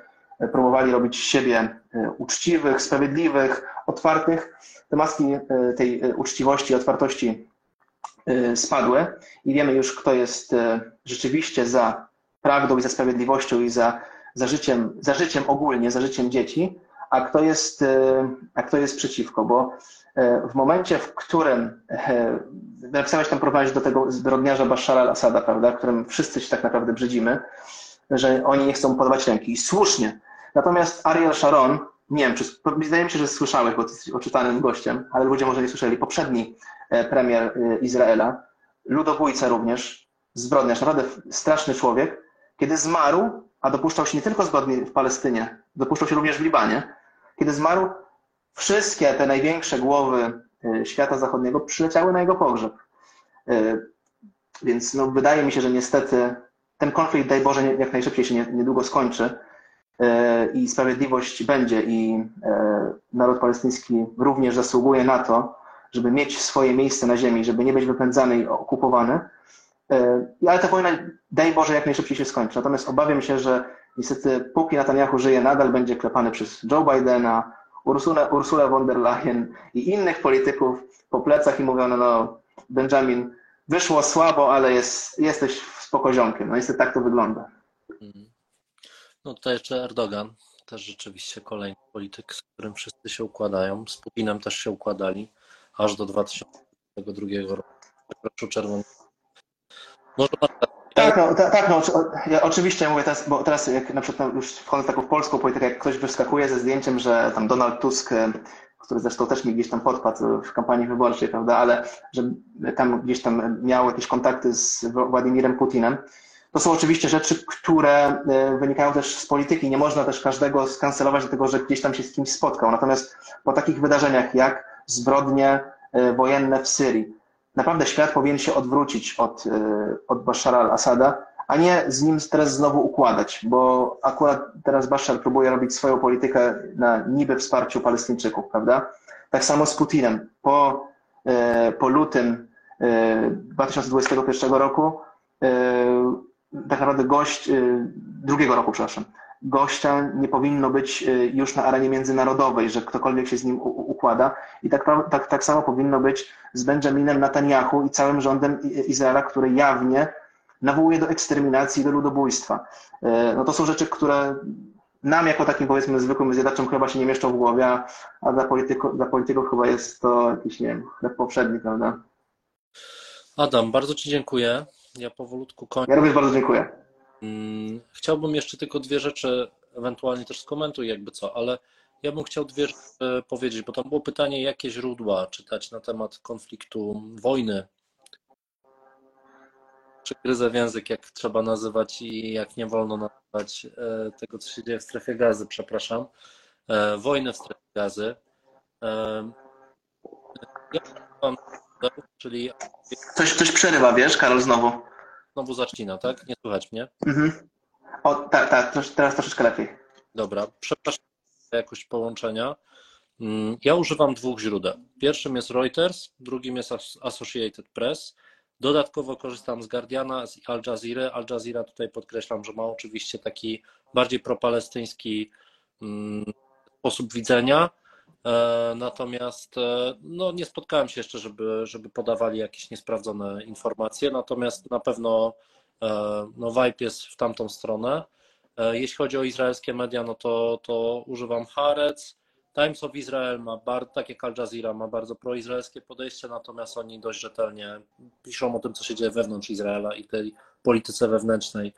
próbowali robić siebie e, uczciwych, sprawiedliwych, otwartych. Te maski e, tej e, uczciwości, otwartości spadły i wiemy już, kto jest rzeczywiście za prawdą i za sprawiedliwością i za, za, życiem, za życiem ogólnie, za życiem dzieci, a kto jest, a kto jest przeciwko, bo w momencie, w którym napisałeś tam prowadzić do tego zbrodniarza Bashara al-Assada, prawda, którym wszyscy się tak naprawdę brzydzimy, że oni nie chcą podawać ręki. I słusznie. Natomiast Ariel Sharon, nie wiem, czy, wydaje mi się, że słyszałeś, bo jesteś oczytanym gościem, ale ludzie może nie słyszeli, poprzedni e, premier e, Izraela, ludobójca również, zbrodniarz, naprawdę straszny człowiek, kiedy zmarł, a dopuszczał się nie tylko zbrodni w Palestynie, dopuszczał się również w Libanie, kiedy zmarł, wszystkie te największe głowy e, świata zachodniego przyleciały na jego pogrzeb. Więc no, wydaje mi się, że niestety ten konflikt, daj Boże, jak najszybciej się nie- niedługo skończy i sprawiedliwość będzie i e, naród palestyński również zasługuje na to, żeby mieć swoje miejsce na ziemi, żeby nie być wypędzany i okupowany. E, Ale ta wojna, daj Boże, jak najszybciej się skończy. Natomiast obawiam się, że niestety póki Netanyahu żyje, nadal będzie klepany przez Joe Bidena, Ursula, Ursula von der Leyen i innych polityków po plecach i mówiono, no Benjamin, wyszło słabo, ale jest, jesteś spokoziomkiem. No niestety tak to wygląda. Mhm. No tutaj jeszcze Erdogan, też rzeczywiście kolejny polityk, z którym wszyscy się układają. Z Putinem też się układali, aż do 2022 roku. Przekroczył czerwony. Może pan Tak, no, ta, tak, no, ja oczywiście mówię teraz, bo teraz jak na przykład no, już wchodzę w taką polską politykę, jak ktoś wyskakuje ze zdjęciem, że tam Donald Tusk, e, który zresztą też mi gdzieś tam podpadł w kampanii wyborczej, prawda, ale że tam gdzieś tam miał jakieś kontakty z Władimirem Putinem, to są oczywiście rzeczy, które e, wynikają też z polityki. Nie można też każdego skancelować dlatego, że gdzieś tam się z kimś spotkał. Natomiast po takich wydarzeniach jak zbrodnie e, wojenne w Syrii, naprawdę świat powinien się odwrócić od, e, od Bashara al-Assada, a nie z nim teraz znowu układać, bo akurat teraz Bashar próbuje robić swoją politykę na niby wsparciu Palestyńczyków, prawda? Tak samo z Putinem. Po, po lutym e, 2021 roku tak naprawdę gość, e, drugiego roku, przepraszam, gościa nie powinno być e, już na arenie międzynarodowej, że ktokolwiek się z nim układa. I tak, tak, tak samo powinno być z Benjaminem Netanyahu i całym rządem Izraela, który jawnie nawołuje do eksterminacji, do ludobójstwa. E, No to są rzeczy, które nam jako takim powiedzmy zwykłym zjadaczom chyba się nie mieszczą w głowie, a- dla, polityko, dla polityków chyba jest to jakiś, nie wiem, chleb powszedni, prawda? Adam, bardzo Ci dziękuję. Ja powolutku kończę. Ja również bardzo dziękuję. Mm, Chciałbym jeszcze tylko dwie rzeczy, ewentualnie też skomentuj jakby co, ale ja bym chciał dwie rzeczy powiedzieć, bo tam było pytanie, jakie źródła czytać na temat konfliktu, wojny. Czy gryzę w język, jak trzeba nazywać i jak nie wolno nazywać e, tego, co się dzieje w strefie gazy, przepraszam. E, Wojny w strefie gazy. E, Ja mam, czyli Coś, coś przerywa, wiesz, Karol, znowu. znowu zacina, tak? Nie słychać mnie? Mhm. O, tak, tak, teraz troszeczkę lepiej. Dobra, przepraszam za jakość połączenia. Mm, Ja używam dwóch źródeł. Pierwszym jest Reuters, drugim jest As- Associated Press. Dodatkowo korzystam z Guardiana, z Al Jazeera. Al Jazeera tutaj podkreślam, że ma oczywiście taki bardziej propalestyński mm, sposób widzenia. E, Natomiast e, no, nie spotkałem się jeszcze, żeby, żeby podawali jakieś niesprawdzone informacje. Natomiast na pewno e, no, vibe jest w tamtą stronę. Jeśli chodzi o izraelskie media, no to, to używam Haaretz. Times of Israel ma bardzo, tak jak Al Jazeera, ma bardzo proizraelskie podejście, natomiast oni dość rzetelnie piszą o tym, co się dzieje wewnątrz Izraela i tej polityce wewnętrznej.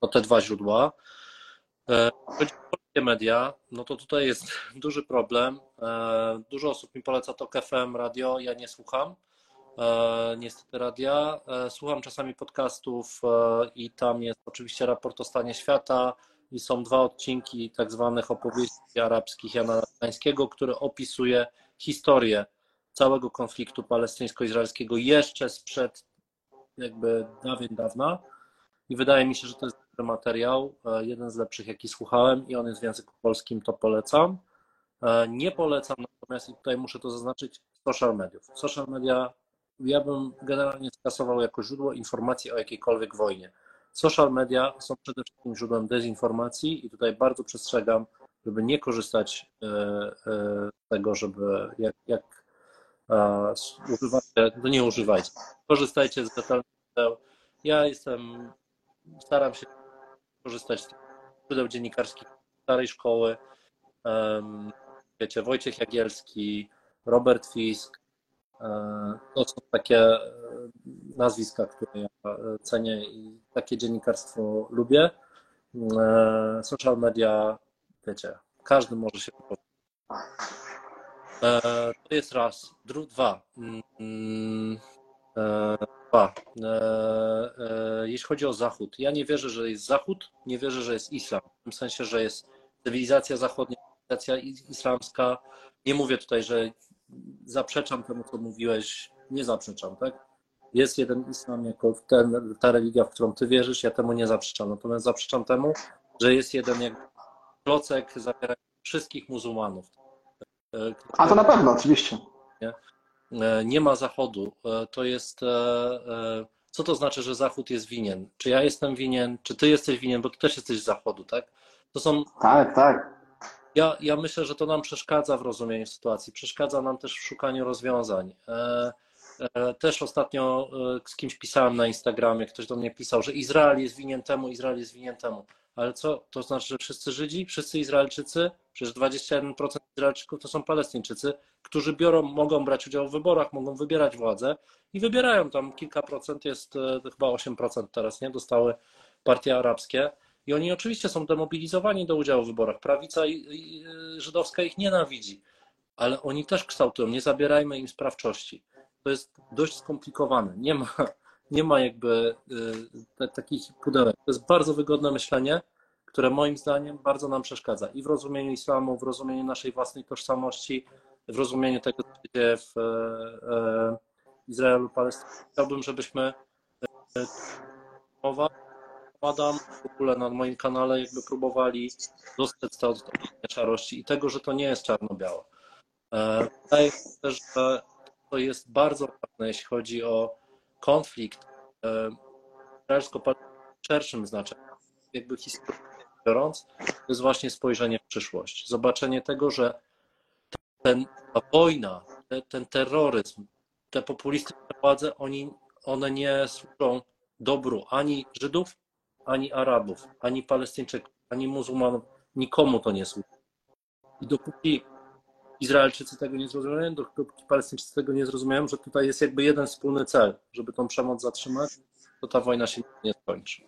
To te dwa źródła. Media, no to tutaj jest duży problem. E, Dużo osób mi poleca to FM, radio, ja nie słucham. E, niestety radia. E, Słucham czasami podcastów i tam jest oczywiście raport o stanie świata i są dwa odcinki tak zwanych opowieści arabskich Jana Natańskiego, który opisuje historię całego konfliktu palestyńsko-izraelskiego jeszcze sprzed jakby dawien dawna i wydaje mi się, że to jest materiał, e, jeden z lepszych jaki słuchałem i on jest w języku polskim, to polecam. E, Nie polecam natomiast, i tutaj muszę to zaznaczyć, social mediów. Social media ja bym generalnie skasował jako źródło informacji o jakiejkolwiek wojnie. Social media są przede wszystkim źródłem dezinformacji i tutaj bardzo przestrzegam, żeby nie korzystać e, z tego, żeby jak, jak używacie, no nie używajcie, korzystajcie z rzetelnych. Ja jestem, staram się korzystać z źródeł dziennikarskich starej szkoły. Wiecie, Wojciech Jagielski, Robert Fisk, e, to są takie e, nazwiska, które ja e, cenię i takie dziennikarstwo lubię. Social media, wiecie, każdy może się wypowiedzieć. To jest raz. Dru, dwa. E. E, e, Jeśli chodzi o Zachód, ja nie wierzę, że jest Zachód, nie wierzę, że jest islam. W tym sensie, że jest cywilizacja zachodnia, cywilizacja is- islamska. Nie mówię tutaj, że zaprzeczam temu, co mówiłeś, nie zaprzeczam, tak? Jest jeden islam jako ten, ta religia, w którą ty wierzysz, ja temu nie zaprzeczam. Natomiast zaprzeczam temu, że jest jeden jak klocek zawierający wszystkich muzułmanów. A to na pewno, oczywiście. Nie, nie ma Zachodu. To jest. Co to znaczy, że Zachód jest winien? Czy ja jestem winien, czy ty jesteś winien, bo ty też jesteś z Zachodu, tak? To są. Tak, tak. Ja, ja myślę, że to nam przeszkadza w rozumieniu sytuacji, przeszkadza nam też w szukaniu rozwiązań. Też ostatnio z kimś pisałem na Instagramie, ktoś do mnie pisał, że Izrael jest winien temu, Izrael jest winien temu. Ale co? To znaczy, że wszyscy Żydzi, wszyscy Izraelczycy, przecież 21% Izraelczyków to są Palestyńczycy, którzy biorą, mogą brać udział w wyborach, mogą wybierać władzę i wybierają tam kilka procent, jest chyba 8% teraz, nie? Dostały partie arabskie. I oni oczywiście są demobilizowani do udziału w wyborach. Prawica żydowska ich nienawidzi, ale oni też kształtują. Nie zabierajmy im sprawczości. To jest dość skomplikowane. Nie ma, nie ma jakby y, takich pudełek. To jest bardzo wygodne myślenie, które moim zdaniem bardzo nam przeszkadza i w rozumieniu islamu, w rozumieniu naszej własnej tożsamości, w rozumieniu tego, co się dzieje w e, e, Izraelu, Palestynie. Chciałbym, żebyśmy mowa Adam w ogóle na moim kanale jakby próbowali dostać to od szarości i tego, że to nie jest czarno-białe. E, wydaje mi się też, że to jest bardzo ważne, jeśli chodzi o konflikt izraelsko w szerszym znaczeniu, jakby historycznie biorąc, to jest właśnie spojrzenie w przyszłość. Zobaczenie tego, że ten, ta wojna, ten terroryzm, te populistyczne władze, oni, one nie służą dobru ani Żydów, ani Arabów, ani Palestyńczyków, ani muzułmanów. Nikomu to nie służy. I dopóki Izraelczycy tego nie zrozumieją, dopóki Palestyńczycy tego nie zrozumieją, że tutaj jest jakby jeden wspólny cel, żeby tą przemoc zatrzymać, to ta wojna się nie skończy.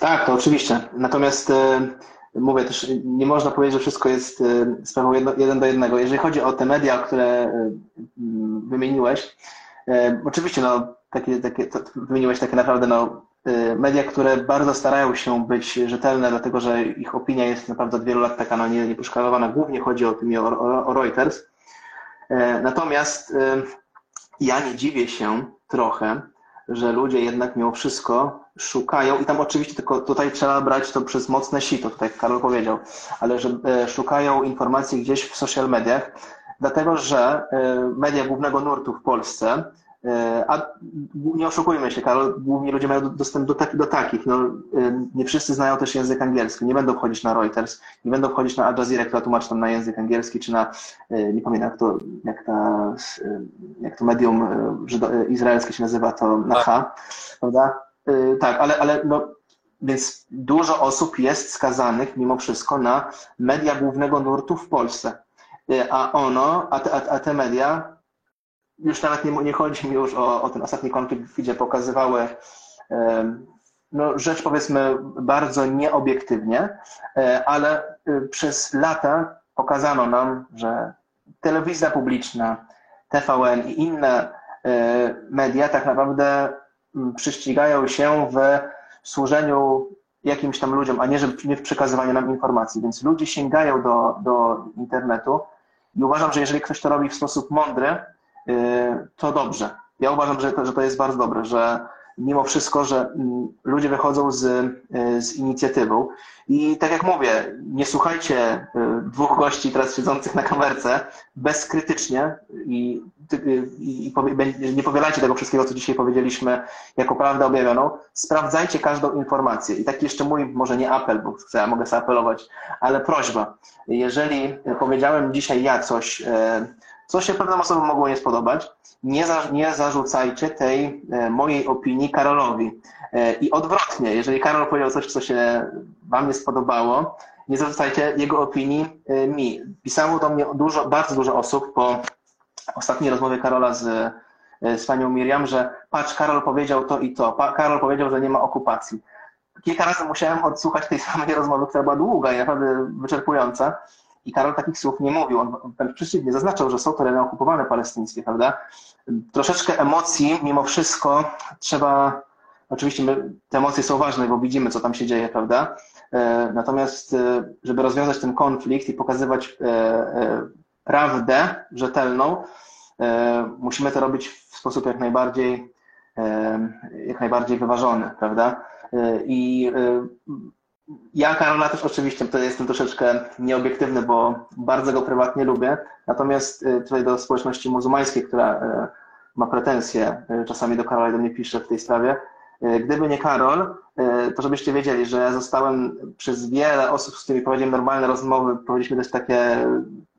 Tak, to oczywiście. Natomiast e, mówię też, nie można powiedzieć, że wszystko jest e, sprawą jedno, jeden do jednego. Jeżeli chodzi o te media, które e, wymieniłeś, oczywiście no, takie, takie, wymieniłeś takie naprawdę no, media, które bardzo starają się być rzetelne, dlatego że ich opinia jest naprawdę od wielu lat taka no, nie, nieposzkalowana. Głównie chodzi o tym o, o, o Reuters. Natomiast ja nie dziwię się trochę, że ludzie jednak mimo wszystko szukają, i tam oczywiście tylko tutaj trzeba brać to przez mocne sito, tak jak Karol powiedział, ale że e, szukają informacji gdzieś w social mediach, dlatego że e, media głównego nurtu w Polsce E, a nie oszukujmy się, Karol, głównie ludzie mają dostęp do, taki, do takich. No, e, nie wszyscy znają też język angielski. Nie będą wchodzić na Reuters, nie będą wchodzić na Al Jazeera, która tłumaczy tam na język angielski, czy na, e, nie pamiętam jak to, jak, ta, jak to medium izraelskie się nazywa, to na H, prawda? Tak, ale, ale no, więc dużo osób jest skazanych mimo wszystko na media głównego nurtu w Polsce. A ono, a te, a te media już nawet nie, nie chodzi mi już o, o ten ostatni konflikt, gdzie pokazywały no, rzecz powiedzmy bardzo nieobiektywnie, e, ale y, przez lata pokazano nam, że telewizja publiczna, TVN i inne e, media tak naprawdę mm, przyścigają się w służeniu jakimś tam ludziom, a nie, że, nie w przekazywaniu nam informacji. Więc ludzie sięgają do, do internetu i uważam, że jeżeli ktoś to robi w sposób mądry, to dobrze. Ja uważam, że to, że to jest bardzo dobre, że mimo wszystko, że mm, ludzie wychodzą z, y, z inicjatywą. I tak jak mówię, nie słuchajcie y, dwóch gości teraz siedzących na kamerce bezkrytycznie i, i, i nie powielajcie tego wszystkiego, co dzisiaj powiedzieliśmy jako prawdę objawioną. Sprawdzajcie każdą informację. I taki jeszcze mój, może nie apel, bo chcę, ja mogę sobie apelować, ale prośba. Jeżeli powiedziałem dzisiaj ja coś, co się pewnym osobom mogło nie spodobać, nie, za, nie zarzucajcie tej e, mojej opinii Karolowi. E, I odwrotnie, jeżeli Karol powiedział coś, co się Wam nie spodobało, nie zarzucajcie jego opinii e, mi. Pisało do mnie dużo, bardzo dużo osób po ostatniej rozmowie Karola z, z panią Miriam, że patrz, Karol powiedział to i to. Pa, Karol powiedział, że nie ma okupacji. Kilka razy musiałem odsłuchać tej samej rozmowy, która była długa i naprawdę wyczerpująca. I Karol takich słów nie mówił. On wręcz przeciwnie zaznaczał, że są tereny okupowane palestyńskie, prawda? Troszeczkę emocji, mimo wszystko trzeba. Oczywiście my, te emocje są ważne, bo widzimy, co tam się dzieje, prawda? E, natomiast, e, żeby rozwiązać ten konflikt i pokazywać e, prawdę rzetelną, musimy to robić w sposób jak najbardziej, jak najbardziej wyważony, prawda? I ja Karola też oczywiście to jestem troszeczkę nieobiektywny, bo bardzo go prywatnie lubię. Natomiast tutaj do społeczności muzułmańskiej, która ma pretensje, czasami do Karola i do mnie pisze w tej sprawie, gdyby nie Karol, to żebyście wiedzieli, że ja zostałem przez wiele osób, z którymi prowadziłem normalne rozmowy, prowadziliśmy też takie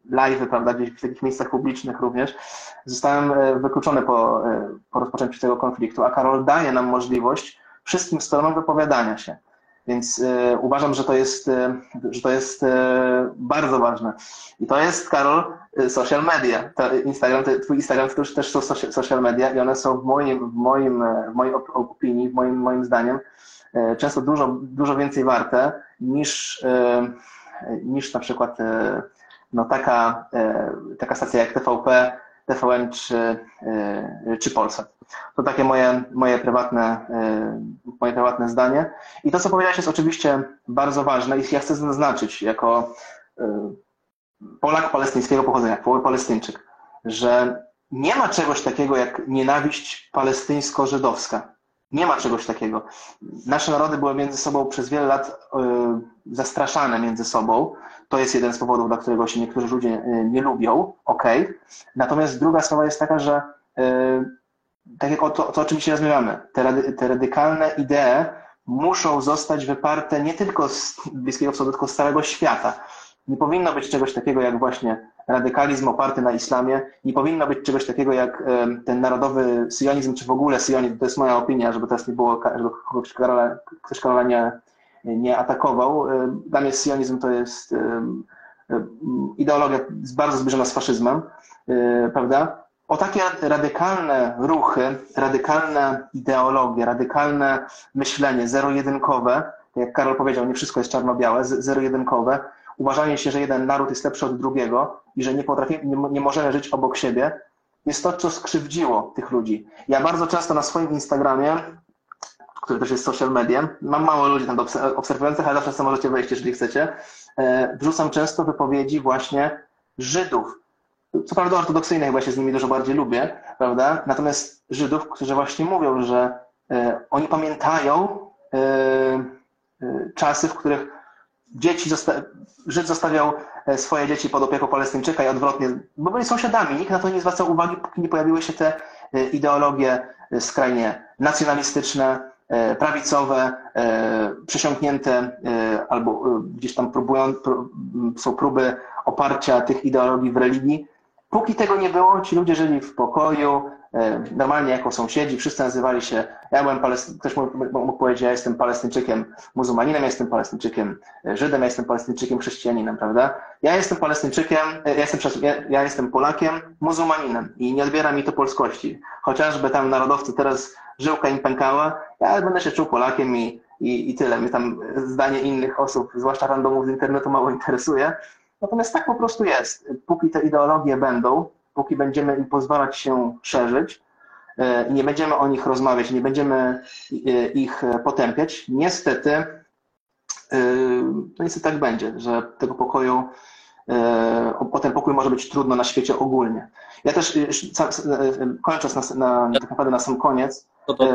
live, prawda, gdzieś w takich miejscach publicznych również, zostałem wykluczony po, po rozpoczęciu tego konfliktu, a Karol daje nam możliwość wszystkim stronom wypowiadania się. Więc y, uważam, że to jest, y, że to jest y, bardzo ważne. I to jest, Karol, social media. To Instagram, twój Instagram to też są social media i one są w moim, w moim, w mojej opinii, w moim, moim zdaniem często dużo, dużo więcej warte niż, niż na przykład no, taka, taka stacja jak TVP, TVN czy, czy Polsat. To takie moje, moje, prywatne, y, moje prywatne zdanie. I to, co powiedziałeś, jest oczywiście bardzo ważne i ja chcę zaznaczyć jako y, Polak palestyńskiego pochodzenia, Palestyńczyk, że nie ma czegoś takiego jak nienawiść palestyńsko-żydowska. Nie ma czegoś takiego. Nasze narody były między sobą przez wiele lat y, zastraszane między sobą. To jest jeden z powodów, dla którego się niektórzy ludzie nie lubią. Ok. Natomiast druga sprawa jest taka, że tak jak o to, to o czym dzisiaj rozmawiamy, te, te radykalne idee muszą zostać wyparte nie tylko z Bliskiego Wschodu, tylko z całego świata. Nie powinno być czegoś takiego jak właśnie radykalizm oparty na islamie, nie powinno być czegoś takiego jak ten narodowy syjonizm, czy w ogóle syjonizm, to jest moja opinia, żeby teraz nie było, żeby ktoś Karola, ktoś Karola nie, nie atakował. Dla mnie syjonizm to jest ideologia bardzo zbliżona z faszyzmem, e, prawda? o takie radykalne ruchy, radykalne ideologie, radykalne myślenie, zero-jedynkowe, jak Karol powiedział, nie wszystko jest czarno-białe, zero-jedynkowe, uważanie się, że jeden naród jest lepszy od drugiego i że nie, potrafimy, nie, nie możemy żyć obok siebie, jest to, co skrzywdziło tych ludzi. Ja bardzo często na swoim Instagramie, który też jest social media, mam mało ludzi tam obserwujących, ale zawsze możecie wejść, jeżeli chcecie, e, wrzucam często wypowiedzi właśnie Żydów, co prawda ortodoksyjne chyba się z nimi dużo bardziej lubię, prawda? Natomiast Żydów, którzy właśnie mówią, że e, oni pamiętają e, czasy, w których dzieci zosta Żyd zostawiał e, swoje dzieci pod opieką Palestyńczyka i odwrotnie, bo byli sąsiadami. Nikt na to nie zwracał uwagi, póki nie pojawiły się te e, ideologie e, skrajnie nacjonalistyczne, prawicowe, przesiąknięte albo gdzieś tam próbują, są próby oparcia tych ideologii w religii. Póki tego nie było, ci ludzie żyli w pokoju, normalnie jako sąsiedzi, wszyscy nazywali się, ja byłem ktoś mógł powiedzieć, ja jestem Palestyńczykiem muzułmaninem, ja jestem Palestyńczykiem e, Żydem, ja jestem Palestyńczykiem chrześcijaninem, prawda? Ja jestem Palestyńczykiem, e, ja jestem, ja jestem Polakiem, muzułmaninem i nie odbiera mi to polskości. Chociażby tam narodowcy teraz żyłka im pękała, ja będę się czuł Polakiem i, i, i tyle. Mnie tam zdanie innych osób, zwłaszcza randomów z internetu mało interesuje. Natomiast tak po prostu jest. Póki te ideologie będą, póki będziemy im pozwalać się szerzyć e, i nie będziemy o nich rozmawiać, nie będziemy e, ich potępiać, niestety, to niestety tak będzie, że tego pokoju, o ten pokój może być trudno na świecie ogólnie. Ja też, kończąc na, na, tak naprawdę na sam koniec, to to,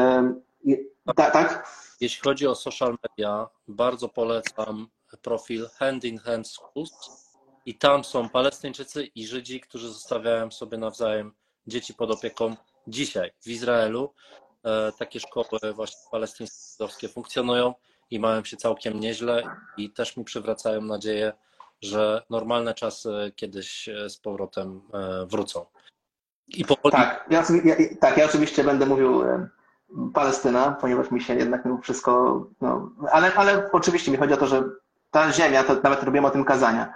tak, tak? Jeśli chodzi o social media, bardzo polecam profil Hand in Hand Schools i tam są Palestyńczycy i Żydzi, którzy zostawiają sobie nawzajem dzieci pod opieką dzisiaj w Izraelu. E, takie szkoły właśnie palestyńskie funkcjonują i mają się całkiem nieźle i też mi przywracają nadzieję, że normalne czasy kiedyś e, z powrotem e, wrócą. I powoli... tak, ja, ja, tak, ja oczywiście będę mówił Palestyna, ponieważ mi się jednak mimo wszystko, no, ale, ale oczywiście mi chodzi o to, że ta ziemia, to nawet robiłem o tym kazania,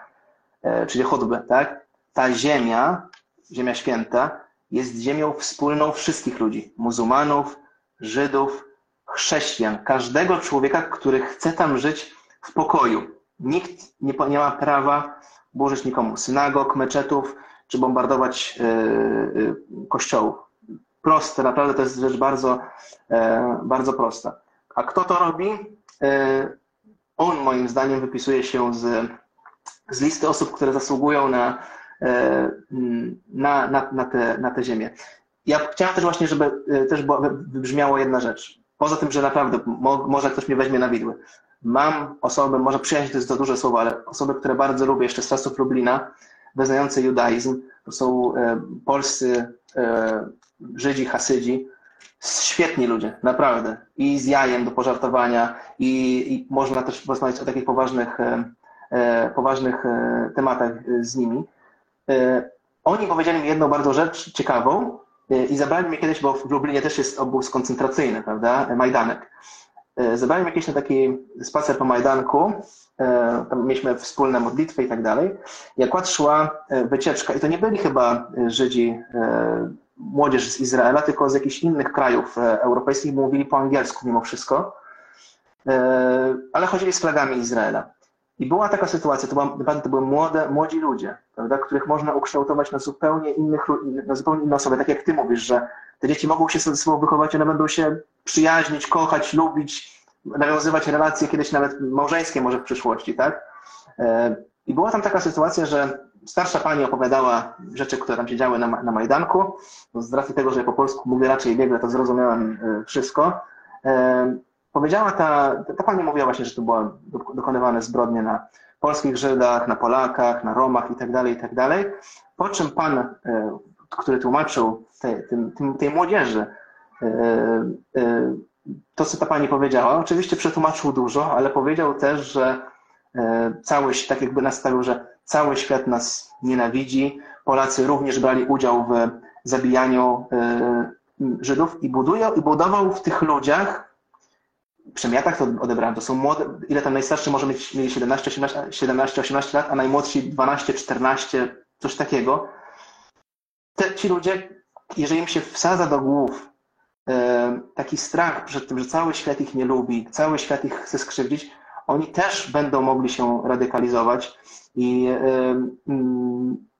czyli chudby, tak? Ta ziemia, ziemia święta, jest ziemią wspólną wszystkich ludzi, muzułmanów, Żydów, chrześcijan, każdego człowieka, który chce tam żyć w pokoju. Nikt nie, nie ma prawa burzyć nikomu synagog, meczetów, czy bombardować yy, yy, kościołów. Proste, naprawdę to jest rzecz bardzo, bardzo prosta. A kto to robi? On moim zdaniem wypisuje się z z listy osób, które zasługują na na, na, na, te, na tę ziemię. Ja chciałem też właśnie, żeby też wybrzmiało jedna rzecz. Poza tym, że naprawdę może ktoś mnie weźmie na widły. Mam osoby, może przyjaźń to jest za duże słowo, ale osoby, które bardzo lubię jeszcze z czasów Lublina, wyznające judaizm. To są polscy Żydzi, Hasydzi, świetni ludzie, naprawdę. I z jajem do pożartowania, i, i można też porozmawiać o takich poważnych, e, e poważnych e, tematach z nimi. E, oni powiedzieli mi jedną bardzo rzecz ciekawą e, i zabrali mnie kiedyś, bo w Lublinie też jest obóz koncentracyjny, prawda, Majdanek. E, zabrali mnie kiedyś na taki spacer po Majdanku, tam mieliśmy wspólne modlitwy i tak dalej. I akurat szła wycieczka i to nie byli chyba Żydzi młodzież z Izraela, tylko z jakichś innych krajów e, europejskich, mówili po angielsku mimo wszystko, e, ale chodzili z flagami Izraela. I była taka sytuacja, to, była, to były młode, młodzi ludzie, prawda, których można ukształtować na zupełnie, innych, na zupełnie inne osoby. Tak jak ty mówisz, że te dzieci mogą się ze sobą wychować, one będą się przyjaźnić, kochać, lubić, nawiązywać relacje kiedyś nawet małżeńskie może w przyszłości, tak? E, I była tam taka sytuacja, że starsza pani opowiadała rzeczy, które tam się działy na, na Majdanku. Z racji tego, że po polsku mówię raczej biegle, to zrozumiałem e, wszystko. E, powiedziała ta, ta pani mówiła właśnie, że to były dokonywane zbrodnie na polskich Żydach, na Polakach, na Romach itd., tak itd. Tak po czym pan, e, który tłumaczył tej, tej młodzieży, to, co ta pani powiedziała, oczywiście przetłumaczył dużo, ale powiedział też, że cały, tak jakby nastawił, że Cały świat nas nienawidzi. Polacy również brali udział w zabijaniu e, Żydów i, budują, i budował w tych ludziach, tak to odebrałem, to są młode, ile tam najstarszy może mieć, mieli 17, 18, 17, 18 lat, a najmłodsi 12, 14, coś takiego. Te, ci ludzie, jeżeli im się wsadza do głów e, taki strach przed tym, że cały świat ich nie lubi, cały świat ich chce skrzywdzić, oni też będą mogli się radykalizować i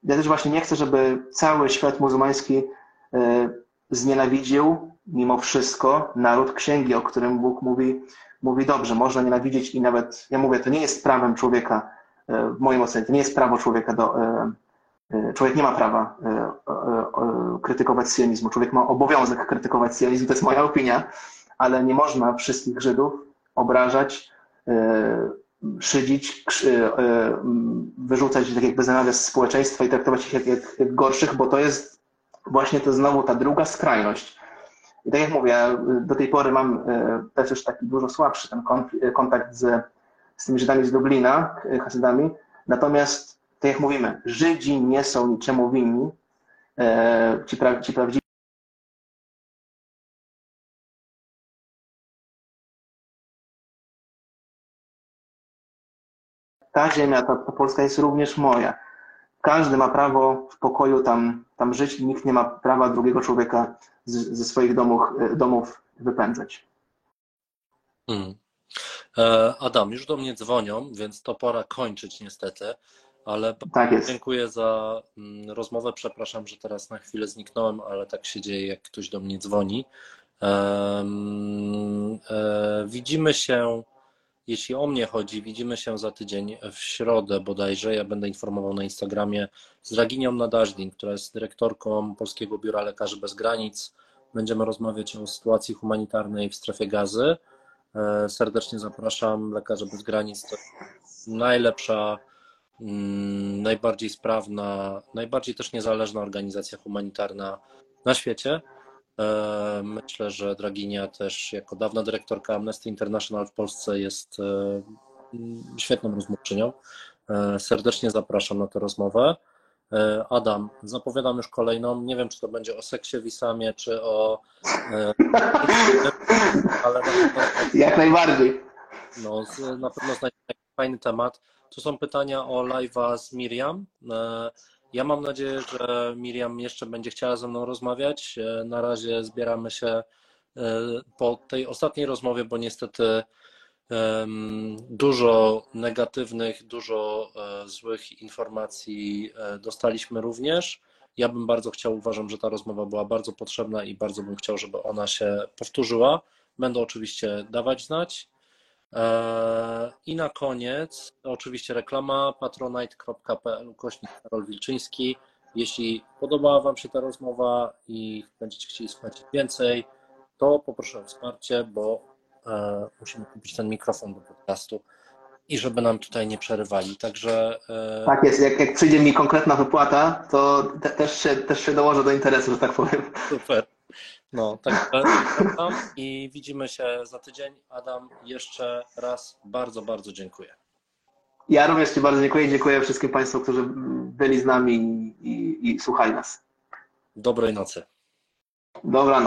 ja też właśnie nie chcę, żeby cały świat muzułmański e, znienawidził mimo wszystko naród księgi, o którym Bóg mówi, mówi dobrze, można nienawidzić i nawet, ja mówię, to nie jest prawem człowieka, e, w moim ocenie, to nie jest prawo człowieka do, e, człowiek nie ma prawa krytykować sionizmu, człowiek ma obowiązek krytykować sionizm, to jest moja opinia, ale nie można wszystkich Żydów obrażać, szydzić, e, e, wyrzucać tak jakby nawias społeczeństwa i traktować ich jak, jak, jak gorszych, bo to jest właśnie to znowu ta druga skrajność. I tak jak mówię, do tej pory mam e, też już taki dużo słabszy ten kontakt z, z tymi Żydami z Dublina, Hasydami. Natomiast, tak jak mówimy, Żydzi nie są niczemu winni. Ci, pra, ci prawdziwi ta ziemia, ta, ta Polska jest również moja. Każdy ma prawo w pokoju tam, tam żyć i nikt nie ma prawa drugiego człowieka z, ze swoich domów, domów wypędzać. Hmm. E, Adam, już do mnie dzwonią, więc to pora kończyć niestety, ale tak dziękuję za mm, rozmowę. Przepraszam, że teraz na chwilę zniknąłem, ale tak się dzieje, jak ktoś do mnie dzwoni. E, widzimy się jeśli o mnie chodzi, widzimy się za tydzień w środę bodajże. Ja będę informował na Instagramie z Raginią Nadażdin, która jest dyrektorką Polskiego Biura Lekarzy Bez Granic. Będziemy rozmawiać o sytuacji humanitarnej w strefie gazy. E, serdecznie zapraszam. Lekarze Bez Granic to najlepsza, mm, najbardziej sprawna, najbardziej też niezależna organizacja humanitarna na świecie. E, myślę, że Draginia też jako dawna dyrektorka Amnesty International w Polsce jest e, świetną rozmówczynią. E, serdecznie zapraszam na tę rozmowę. Adam, zapowiadam już kolejną. Nie wiem, czy to będzie o seksie Wisamie, czy o. Ale Jak najbardziej. No, na pewno znajdziemy fajny temat. To są pytania o live'a z Miriam. Ja mam nadzieję, że Miriam jeszcze będzie chciała ze mną rozmawiać. E, na razie zbieramy się e, po tej ostatniej rozmowie, bo niestety dużo negatywnych, dużo e, złych informacji dostaliśmy również. Ja bym bardzo chciał, uważam, że ta rozmowa była bardzo potrzebna i bardzo bym chciał, żeby ona się powtórzyła. Będę oczywiście dawać znać. I na koniec, oczywiście reklama patronite.pl ukośnik Karol Wilczyński. Jeśli podobała Wam się ta rozmowa i będziecie chcieli słuchać więcej, to poproszę o wsparcie, bo e, musimy kupić ten mikrofon do podcastu i żeby nam tutaj nie przerywali. Także e, Tak jest, jak, jak przyjdzie mi konkretna wypłata, to te, też, się, też się dołożę do interesu, że tak powiem. super. No, zapraszam i widzimy się za tydzień. Adam, jeszcze raz bardzo, bardzo dziękuję. Ja również Ci bardzo dziękuję i dziękuję wszystkim Państwu, którzy byli z nami i, i, i słuchali nas. Dobrej nocy. Dobranoc.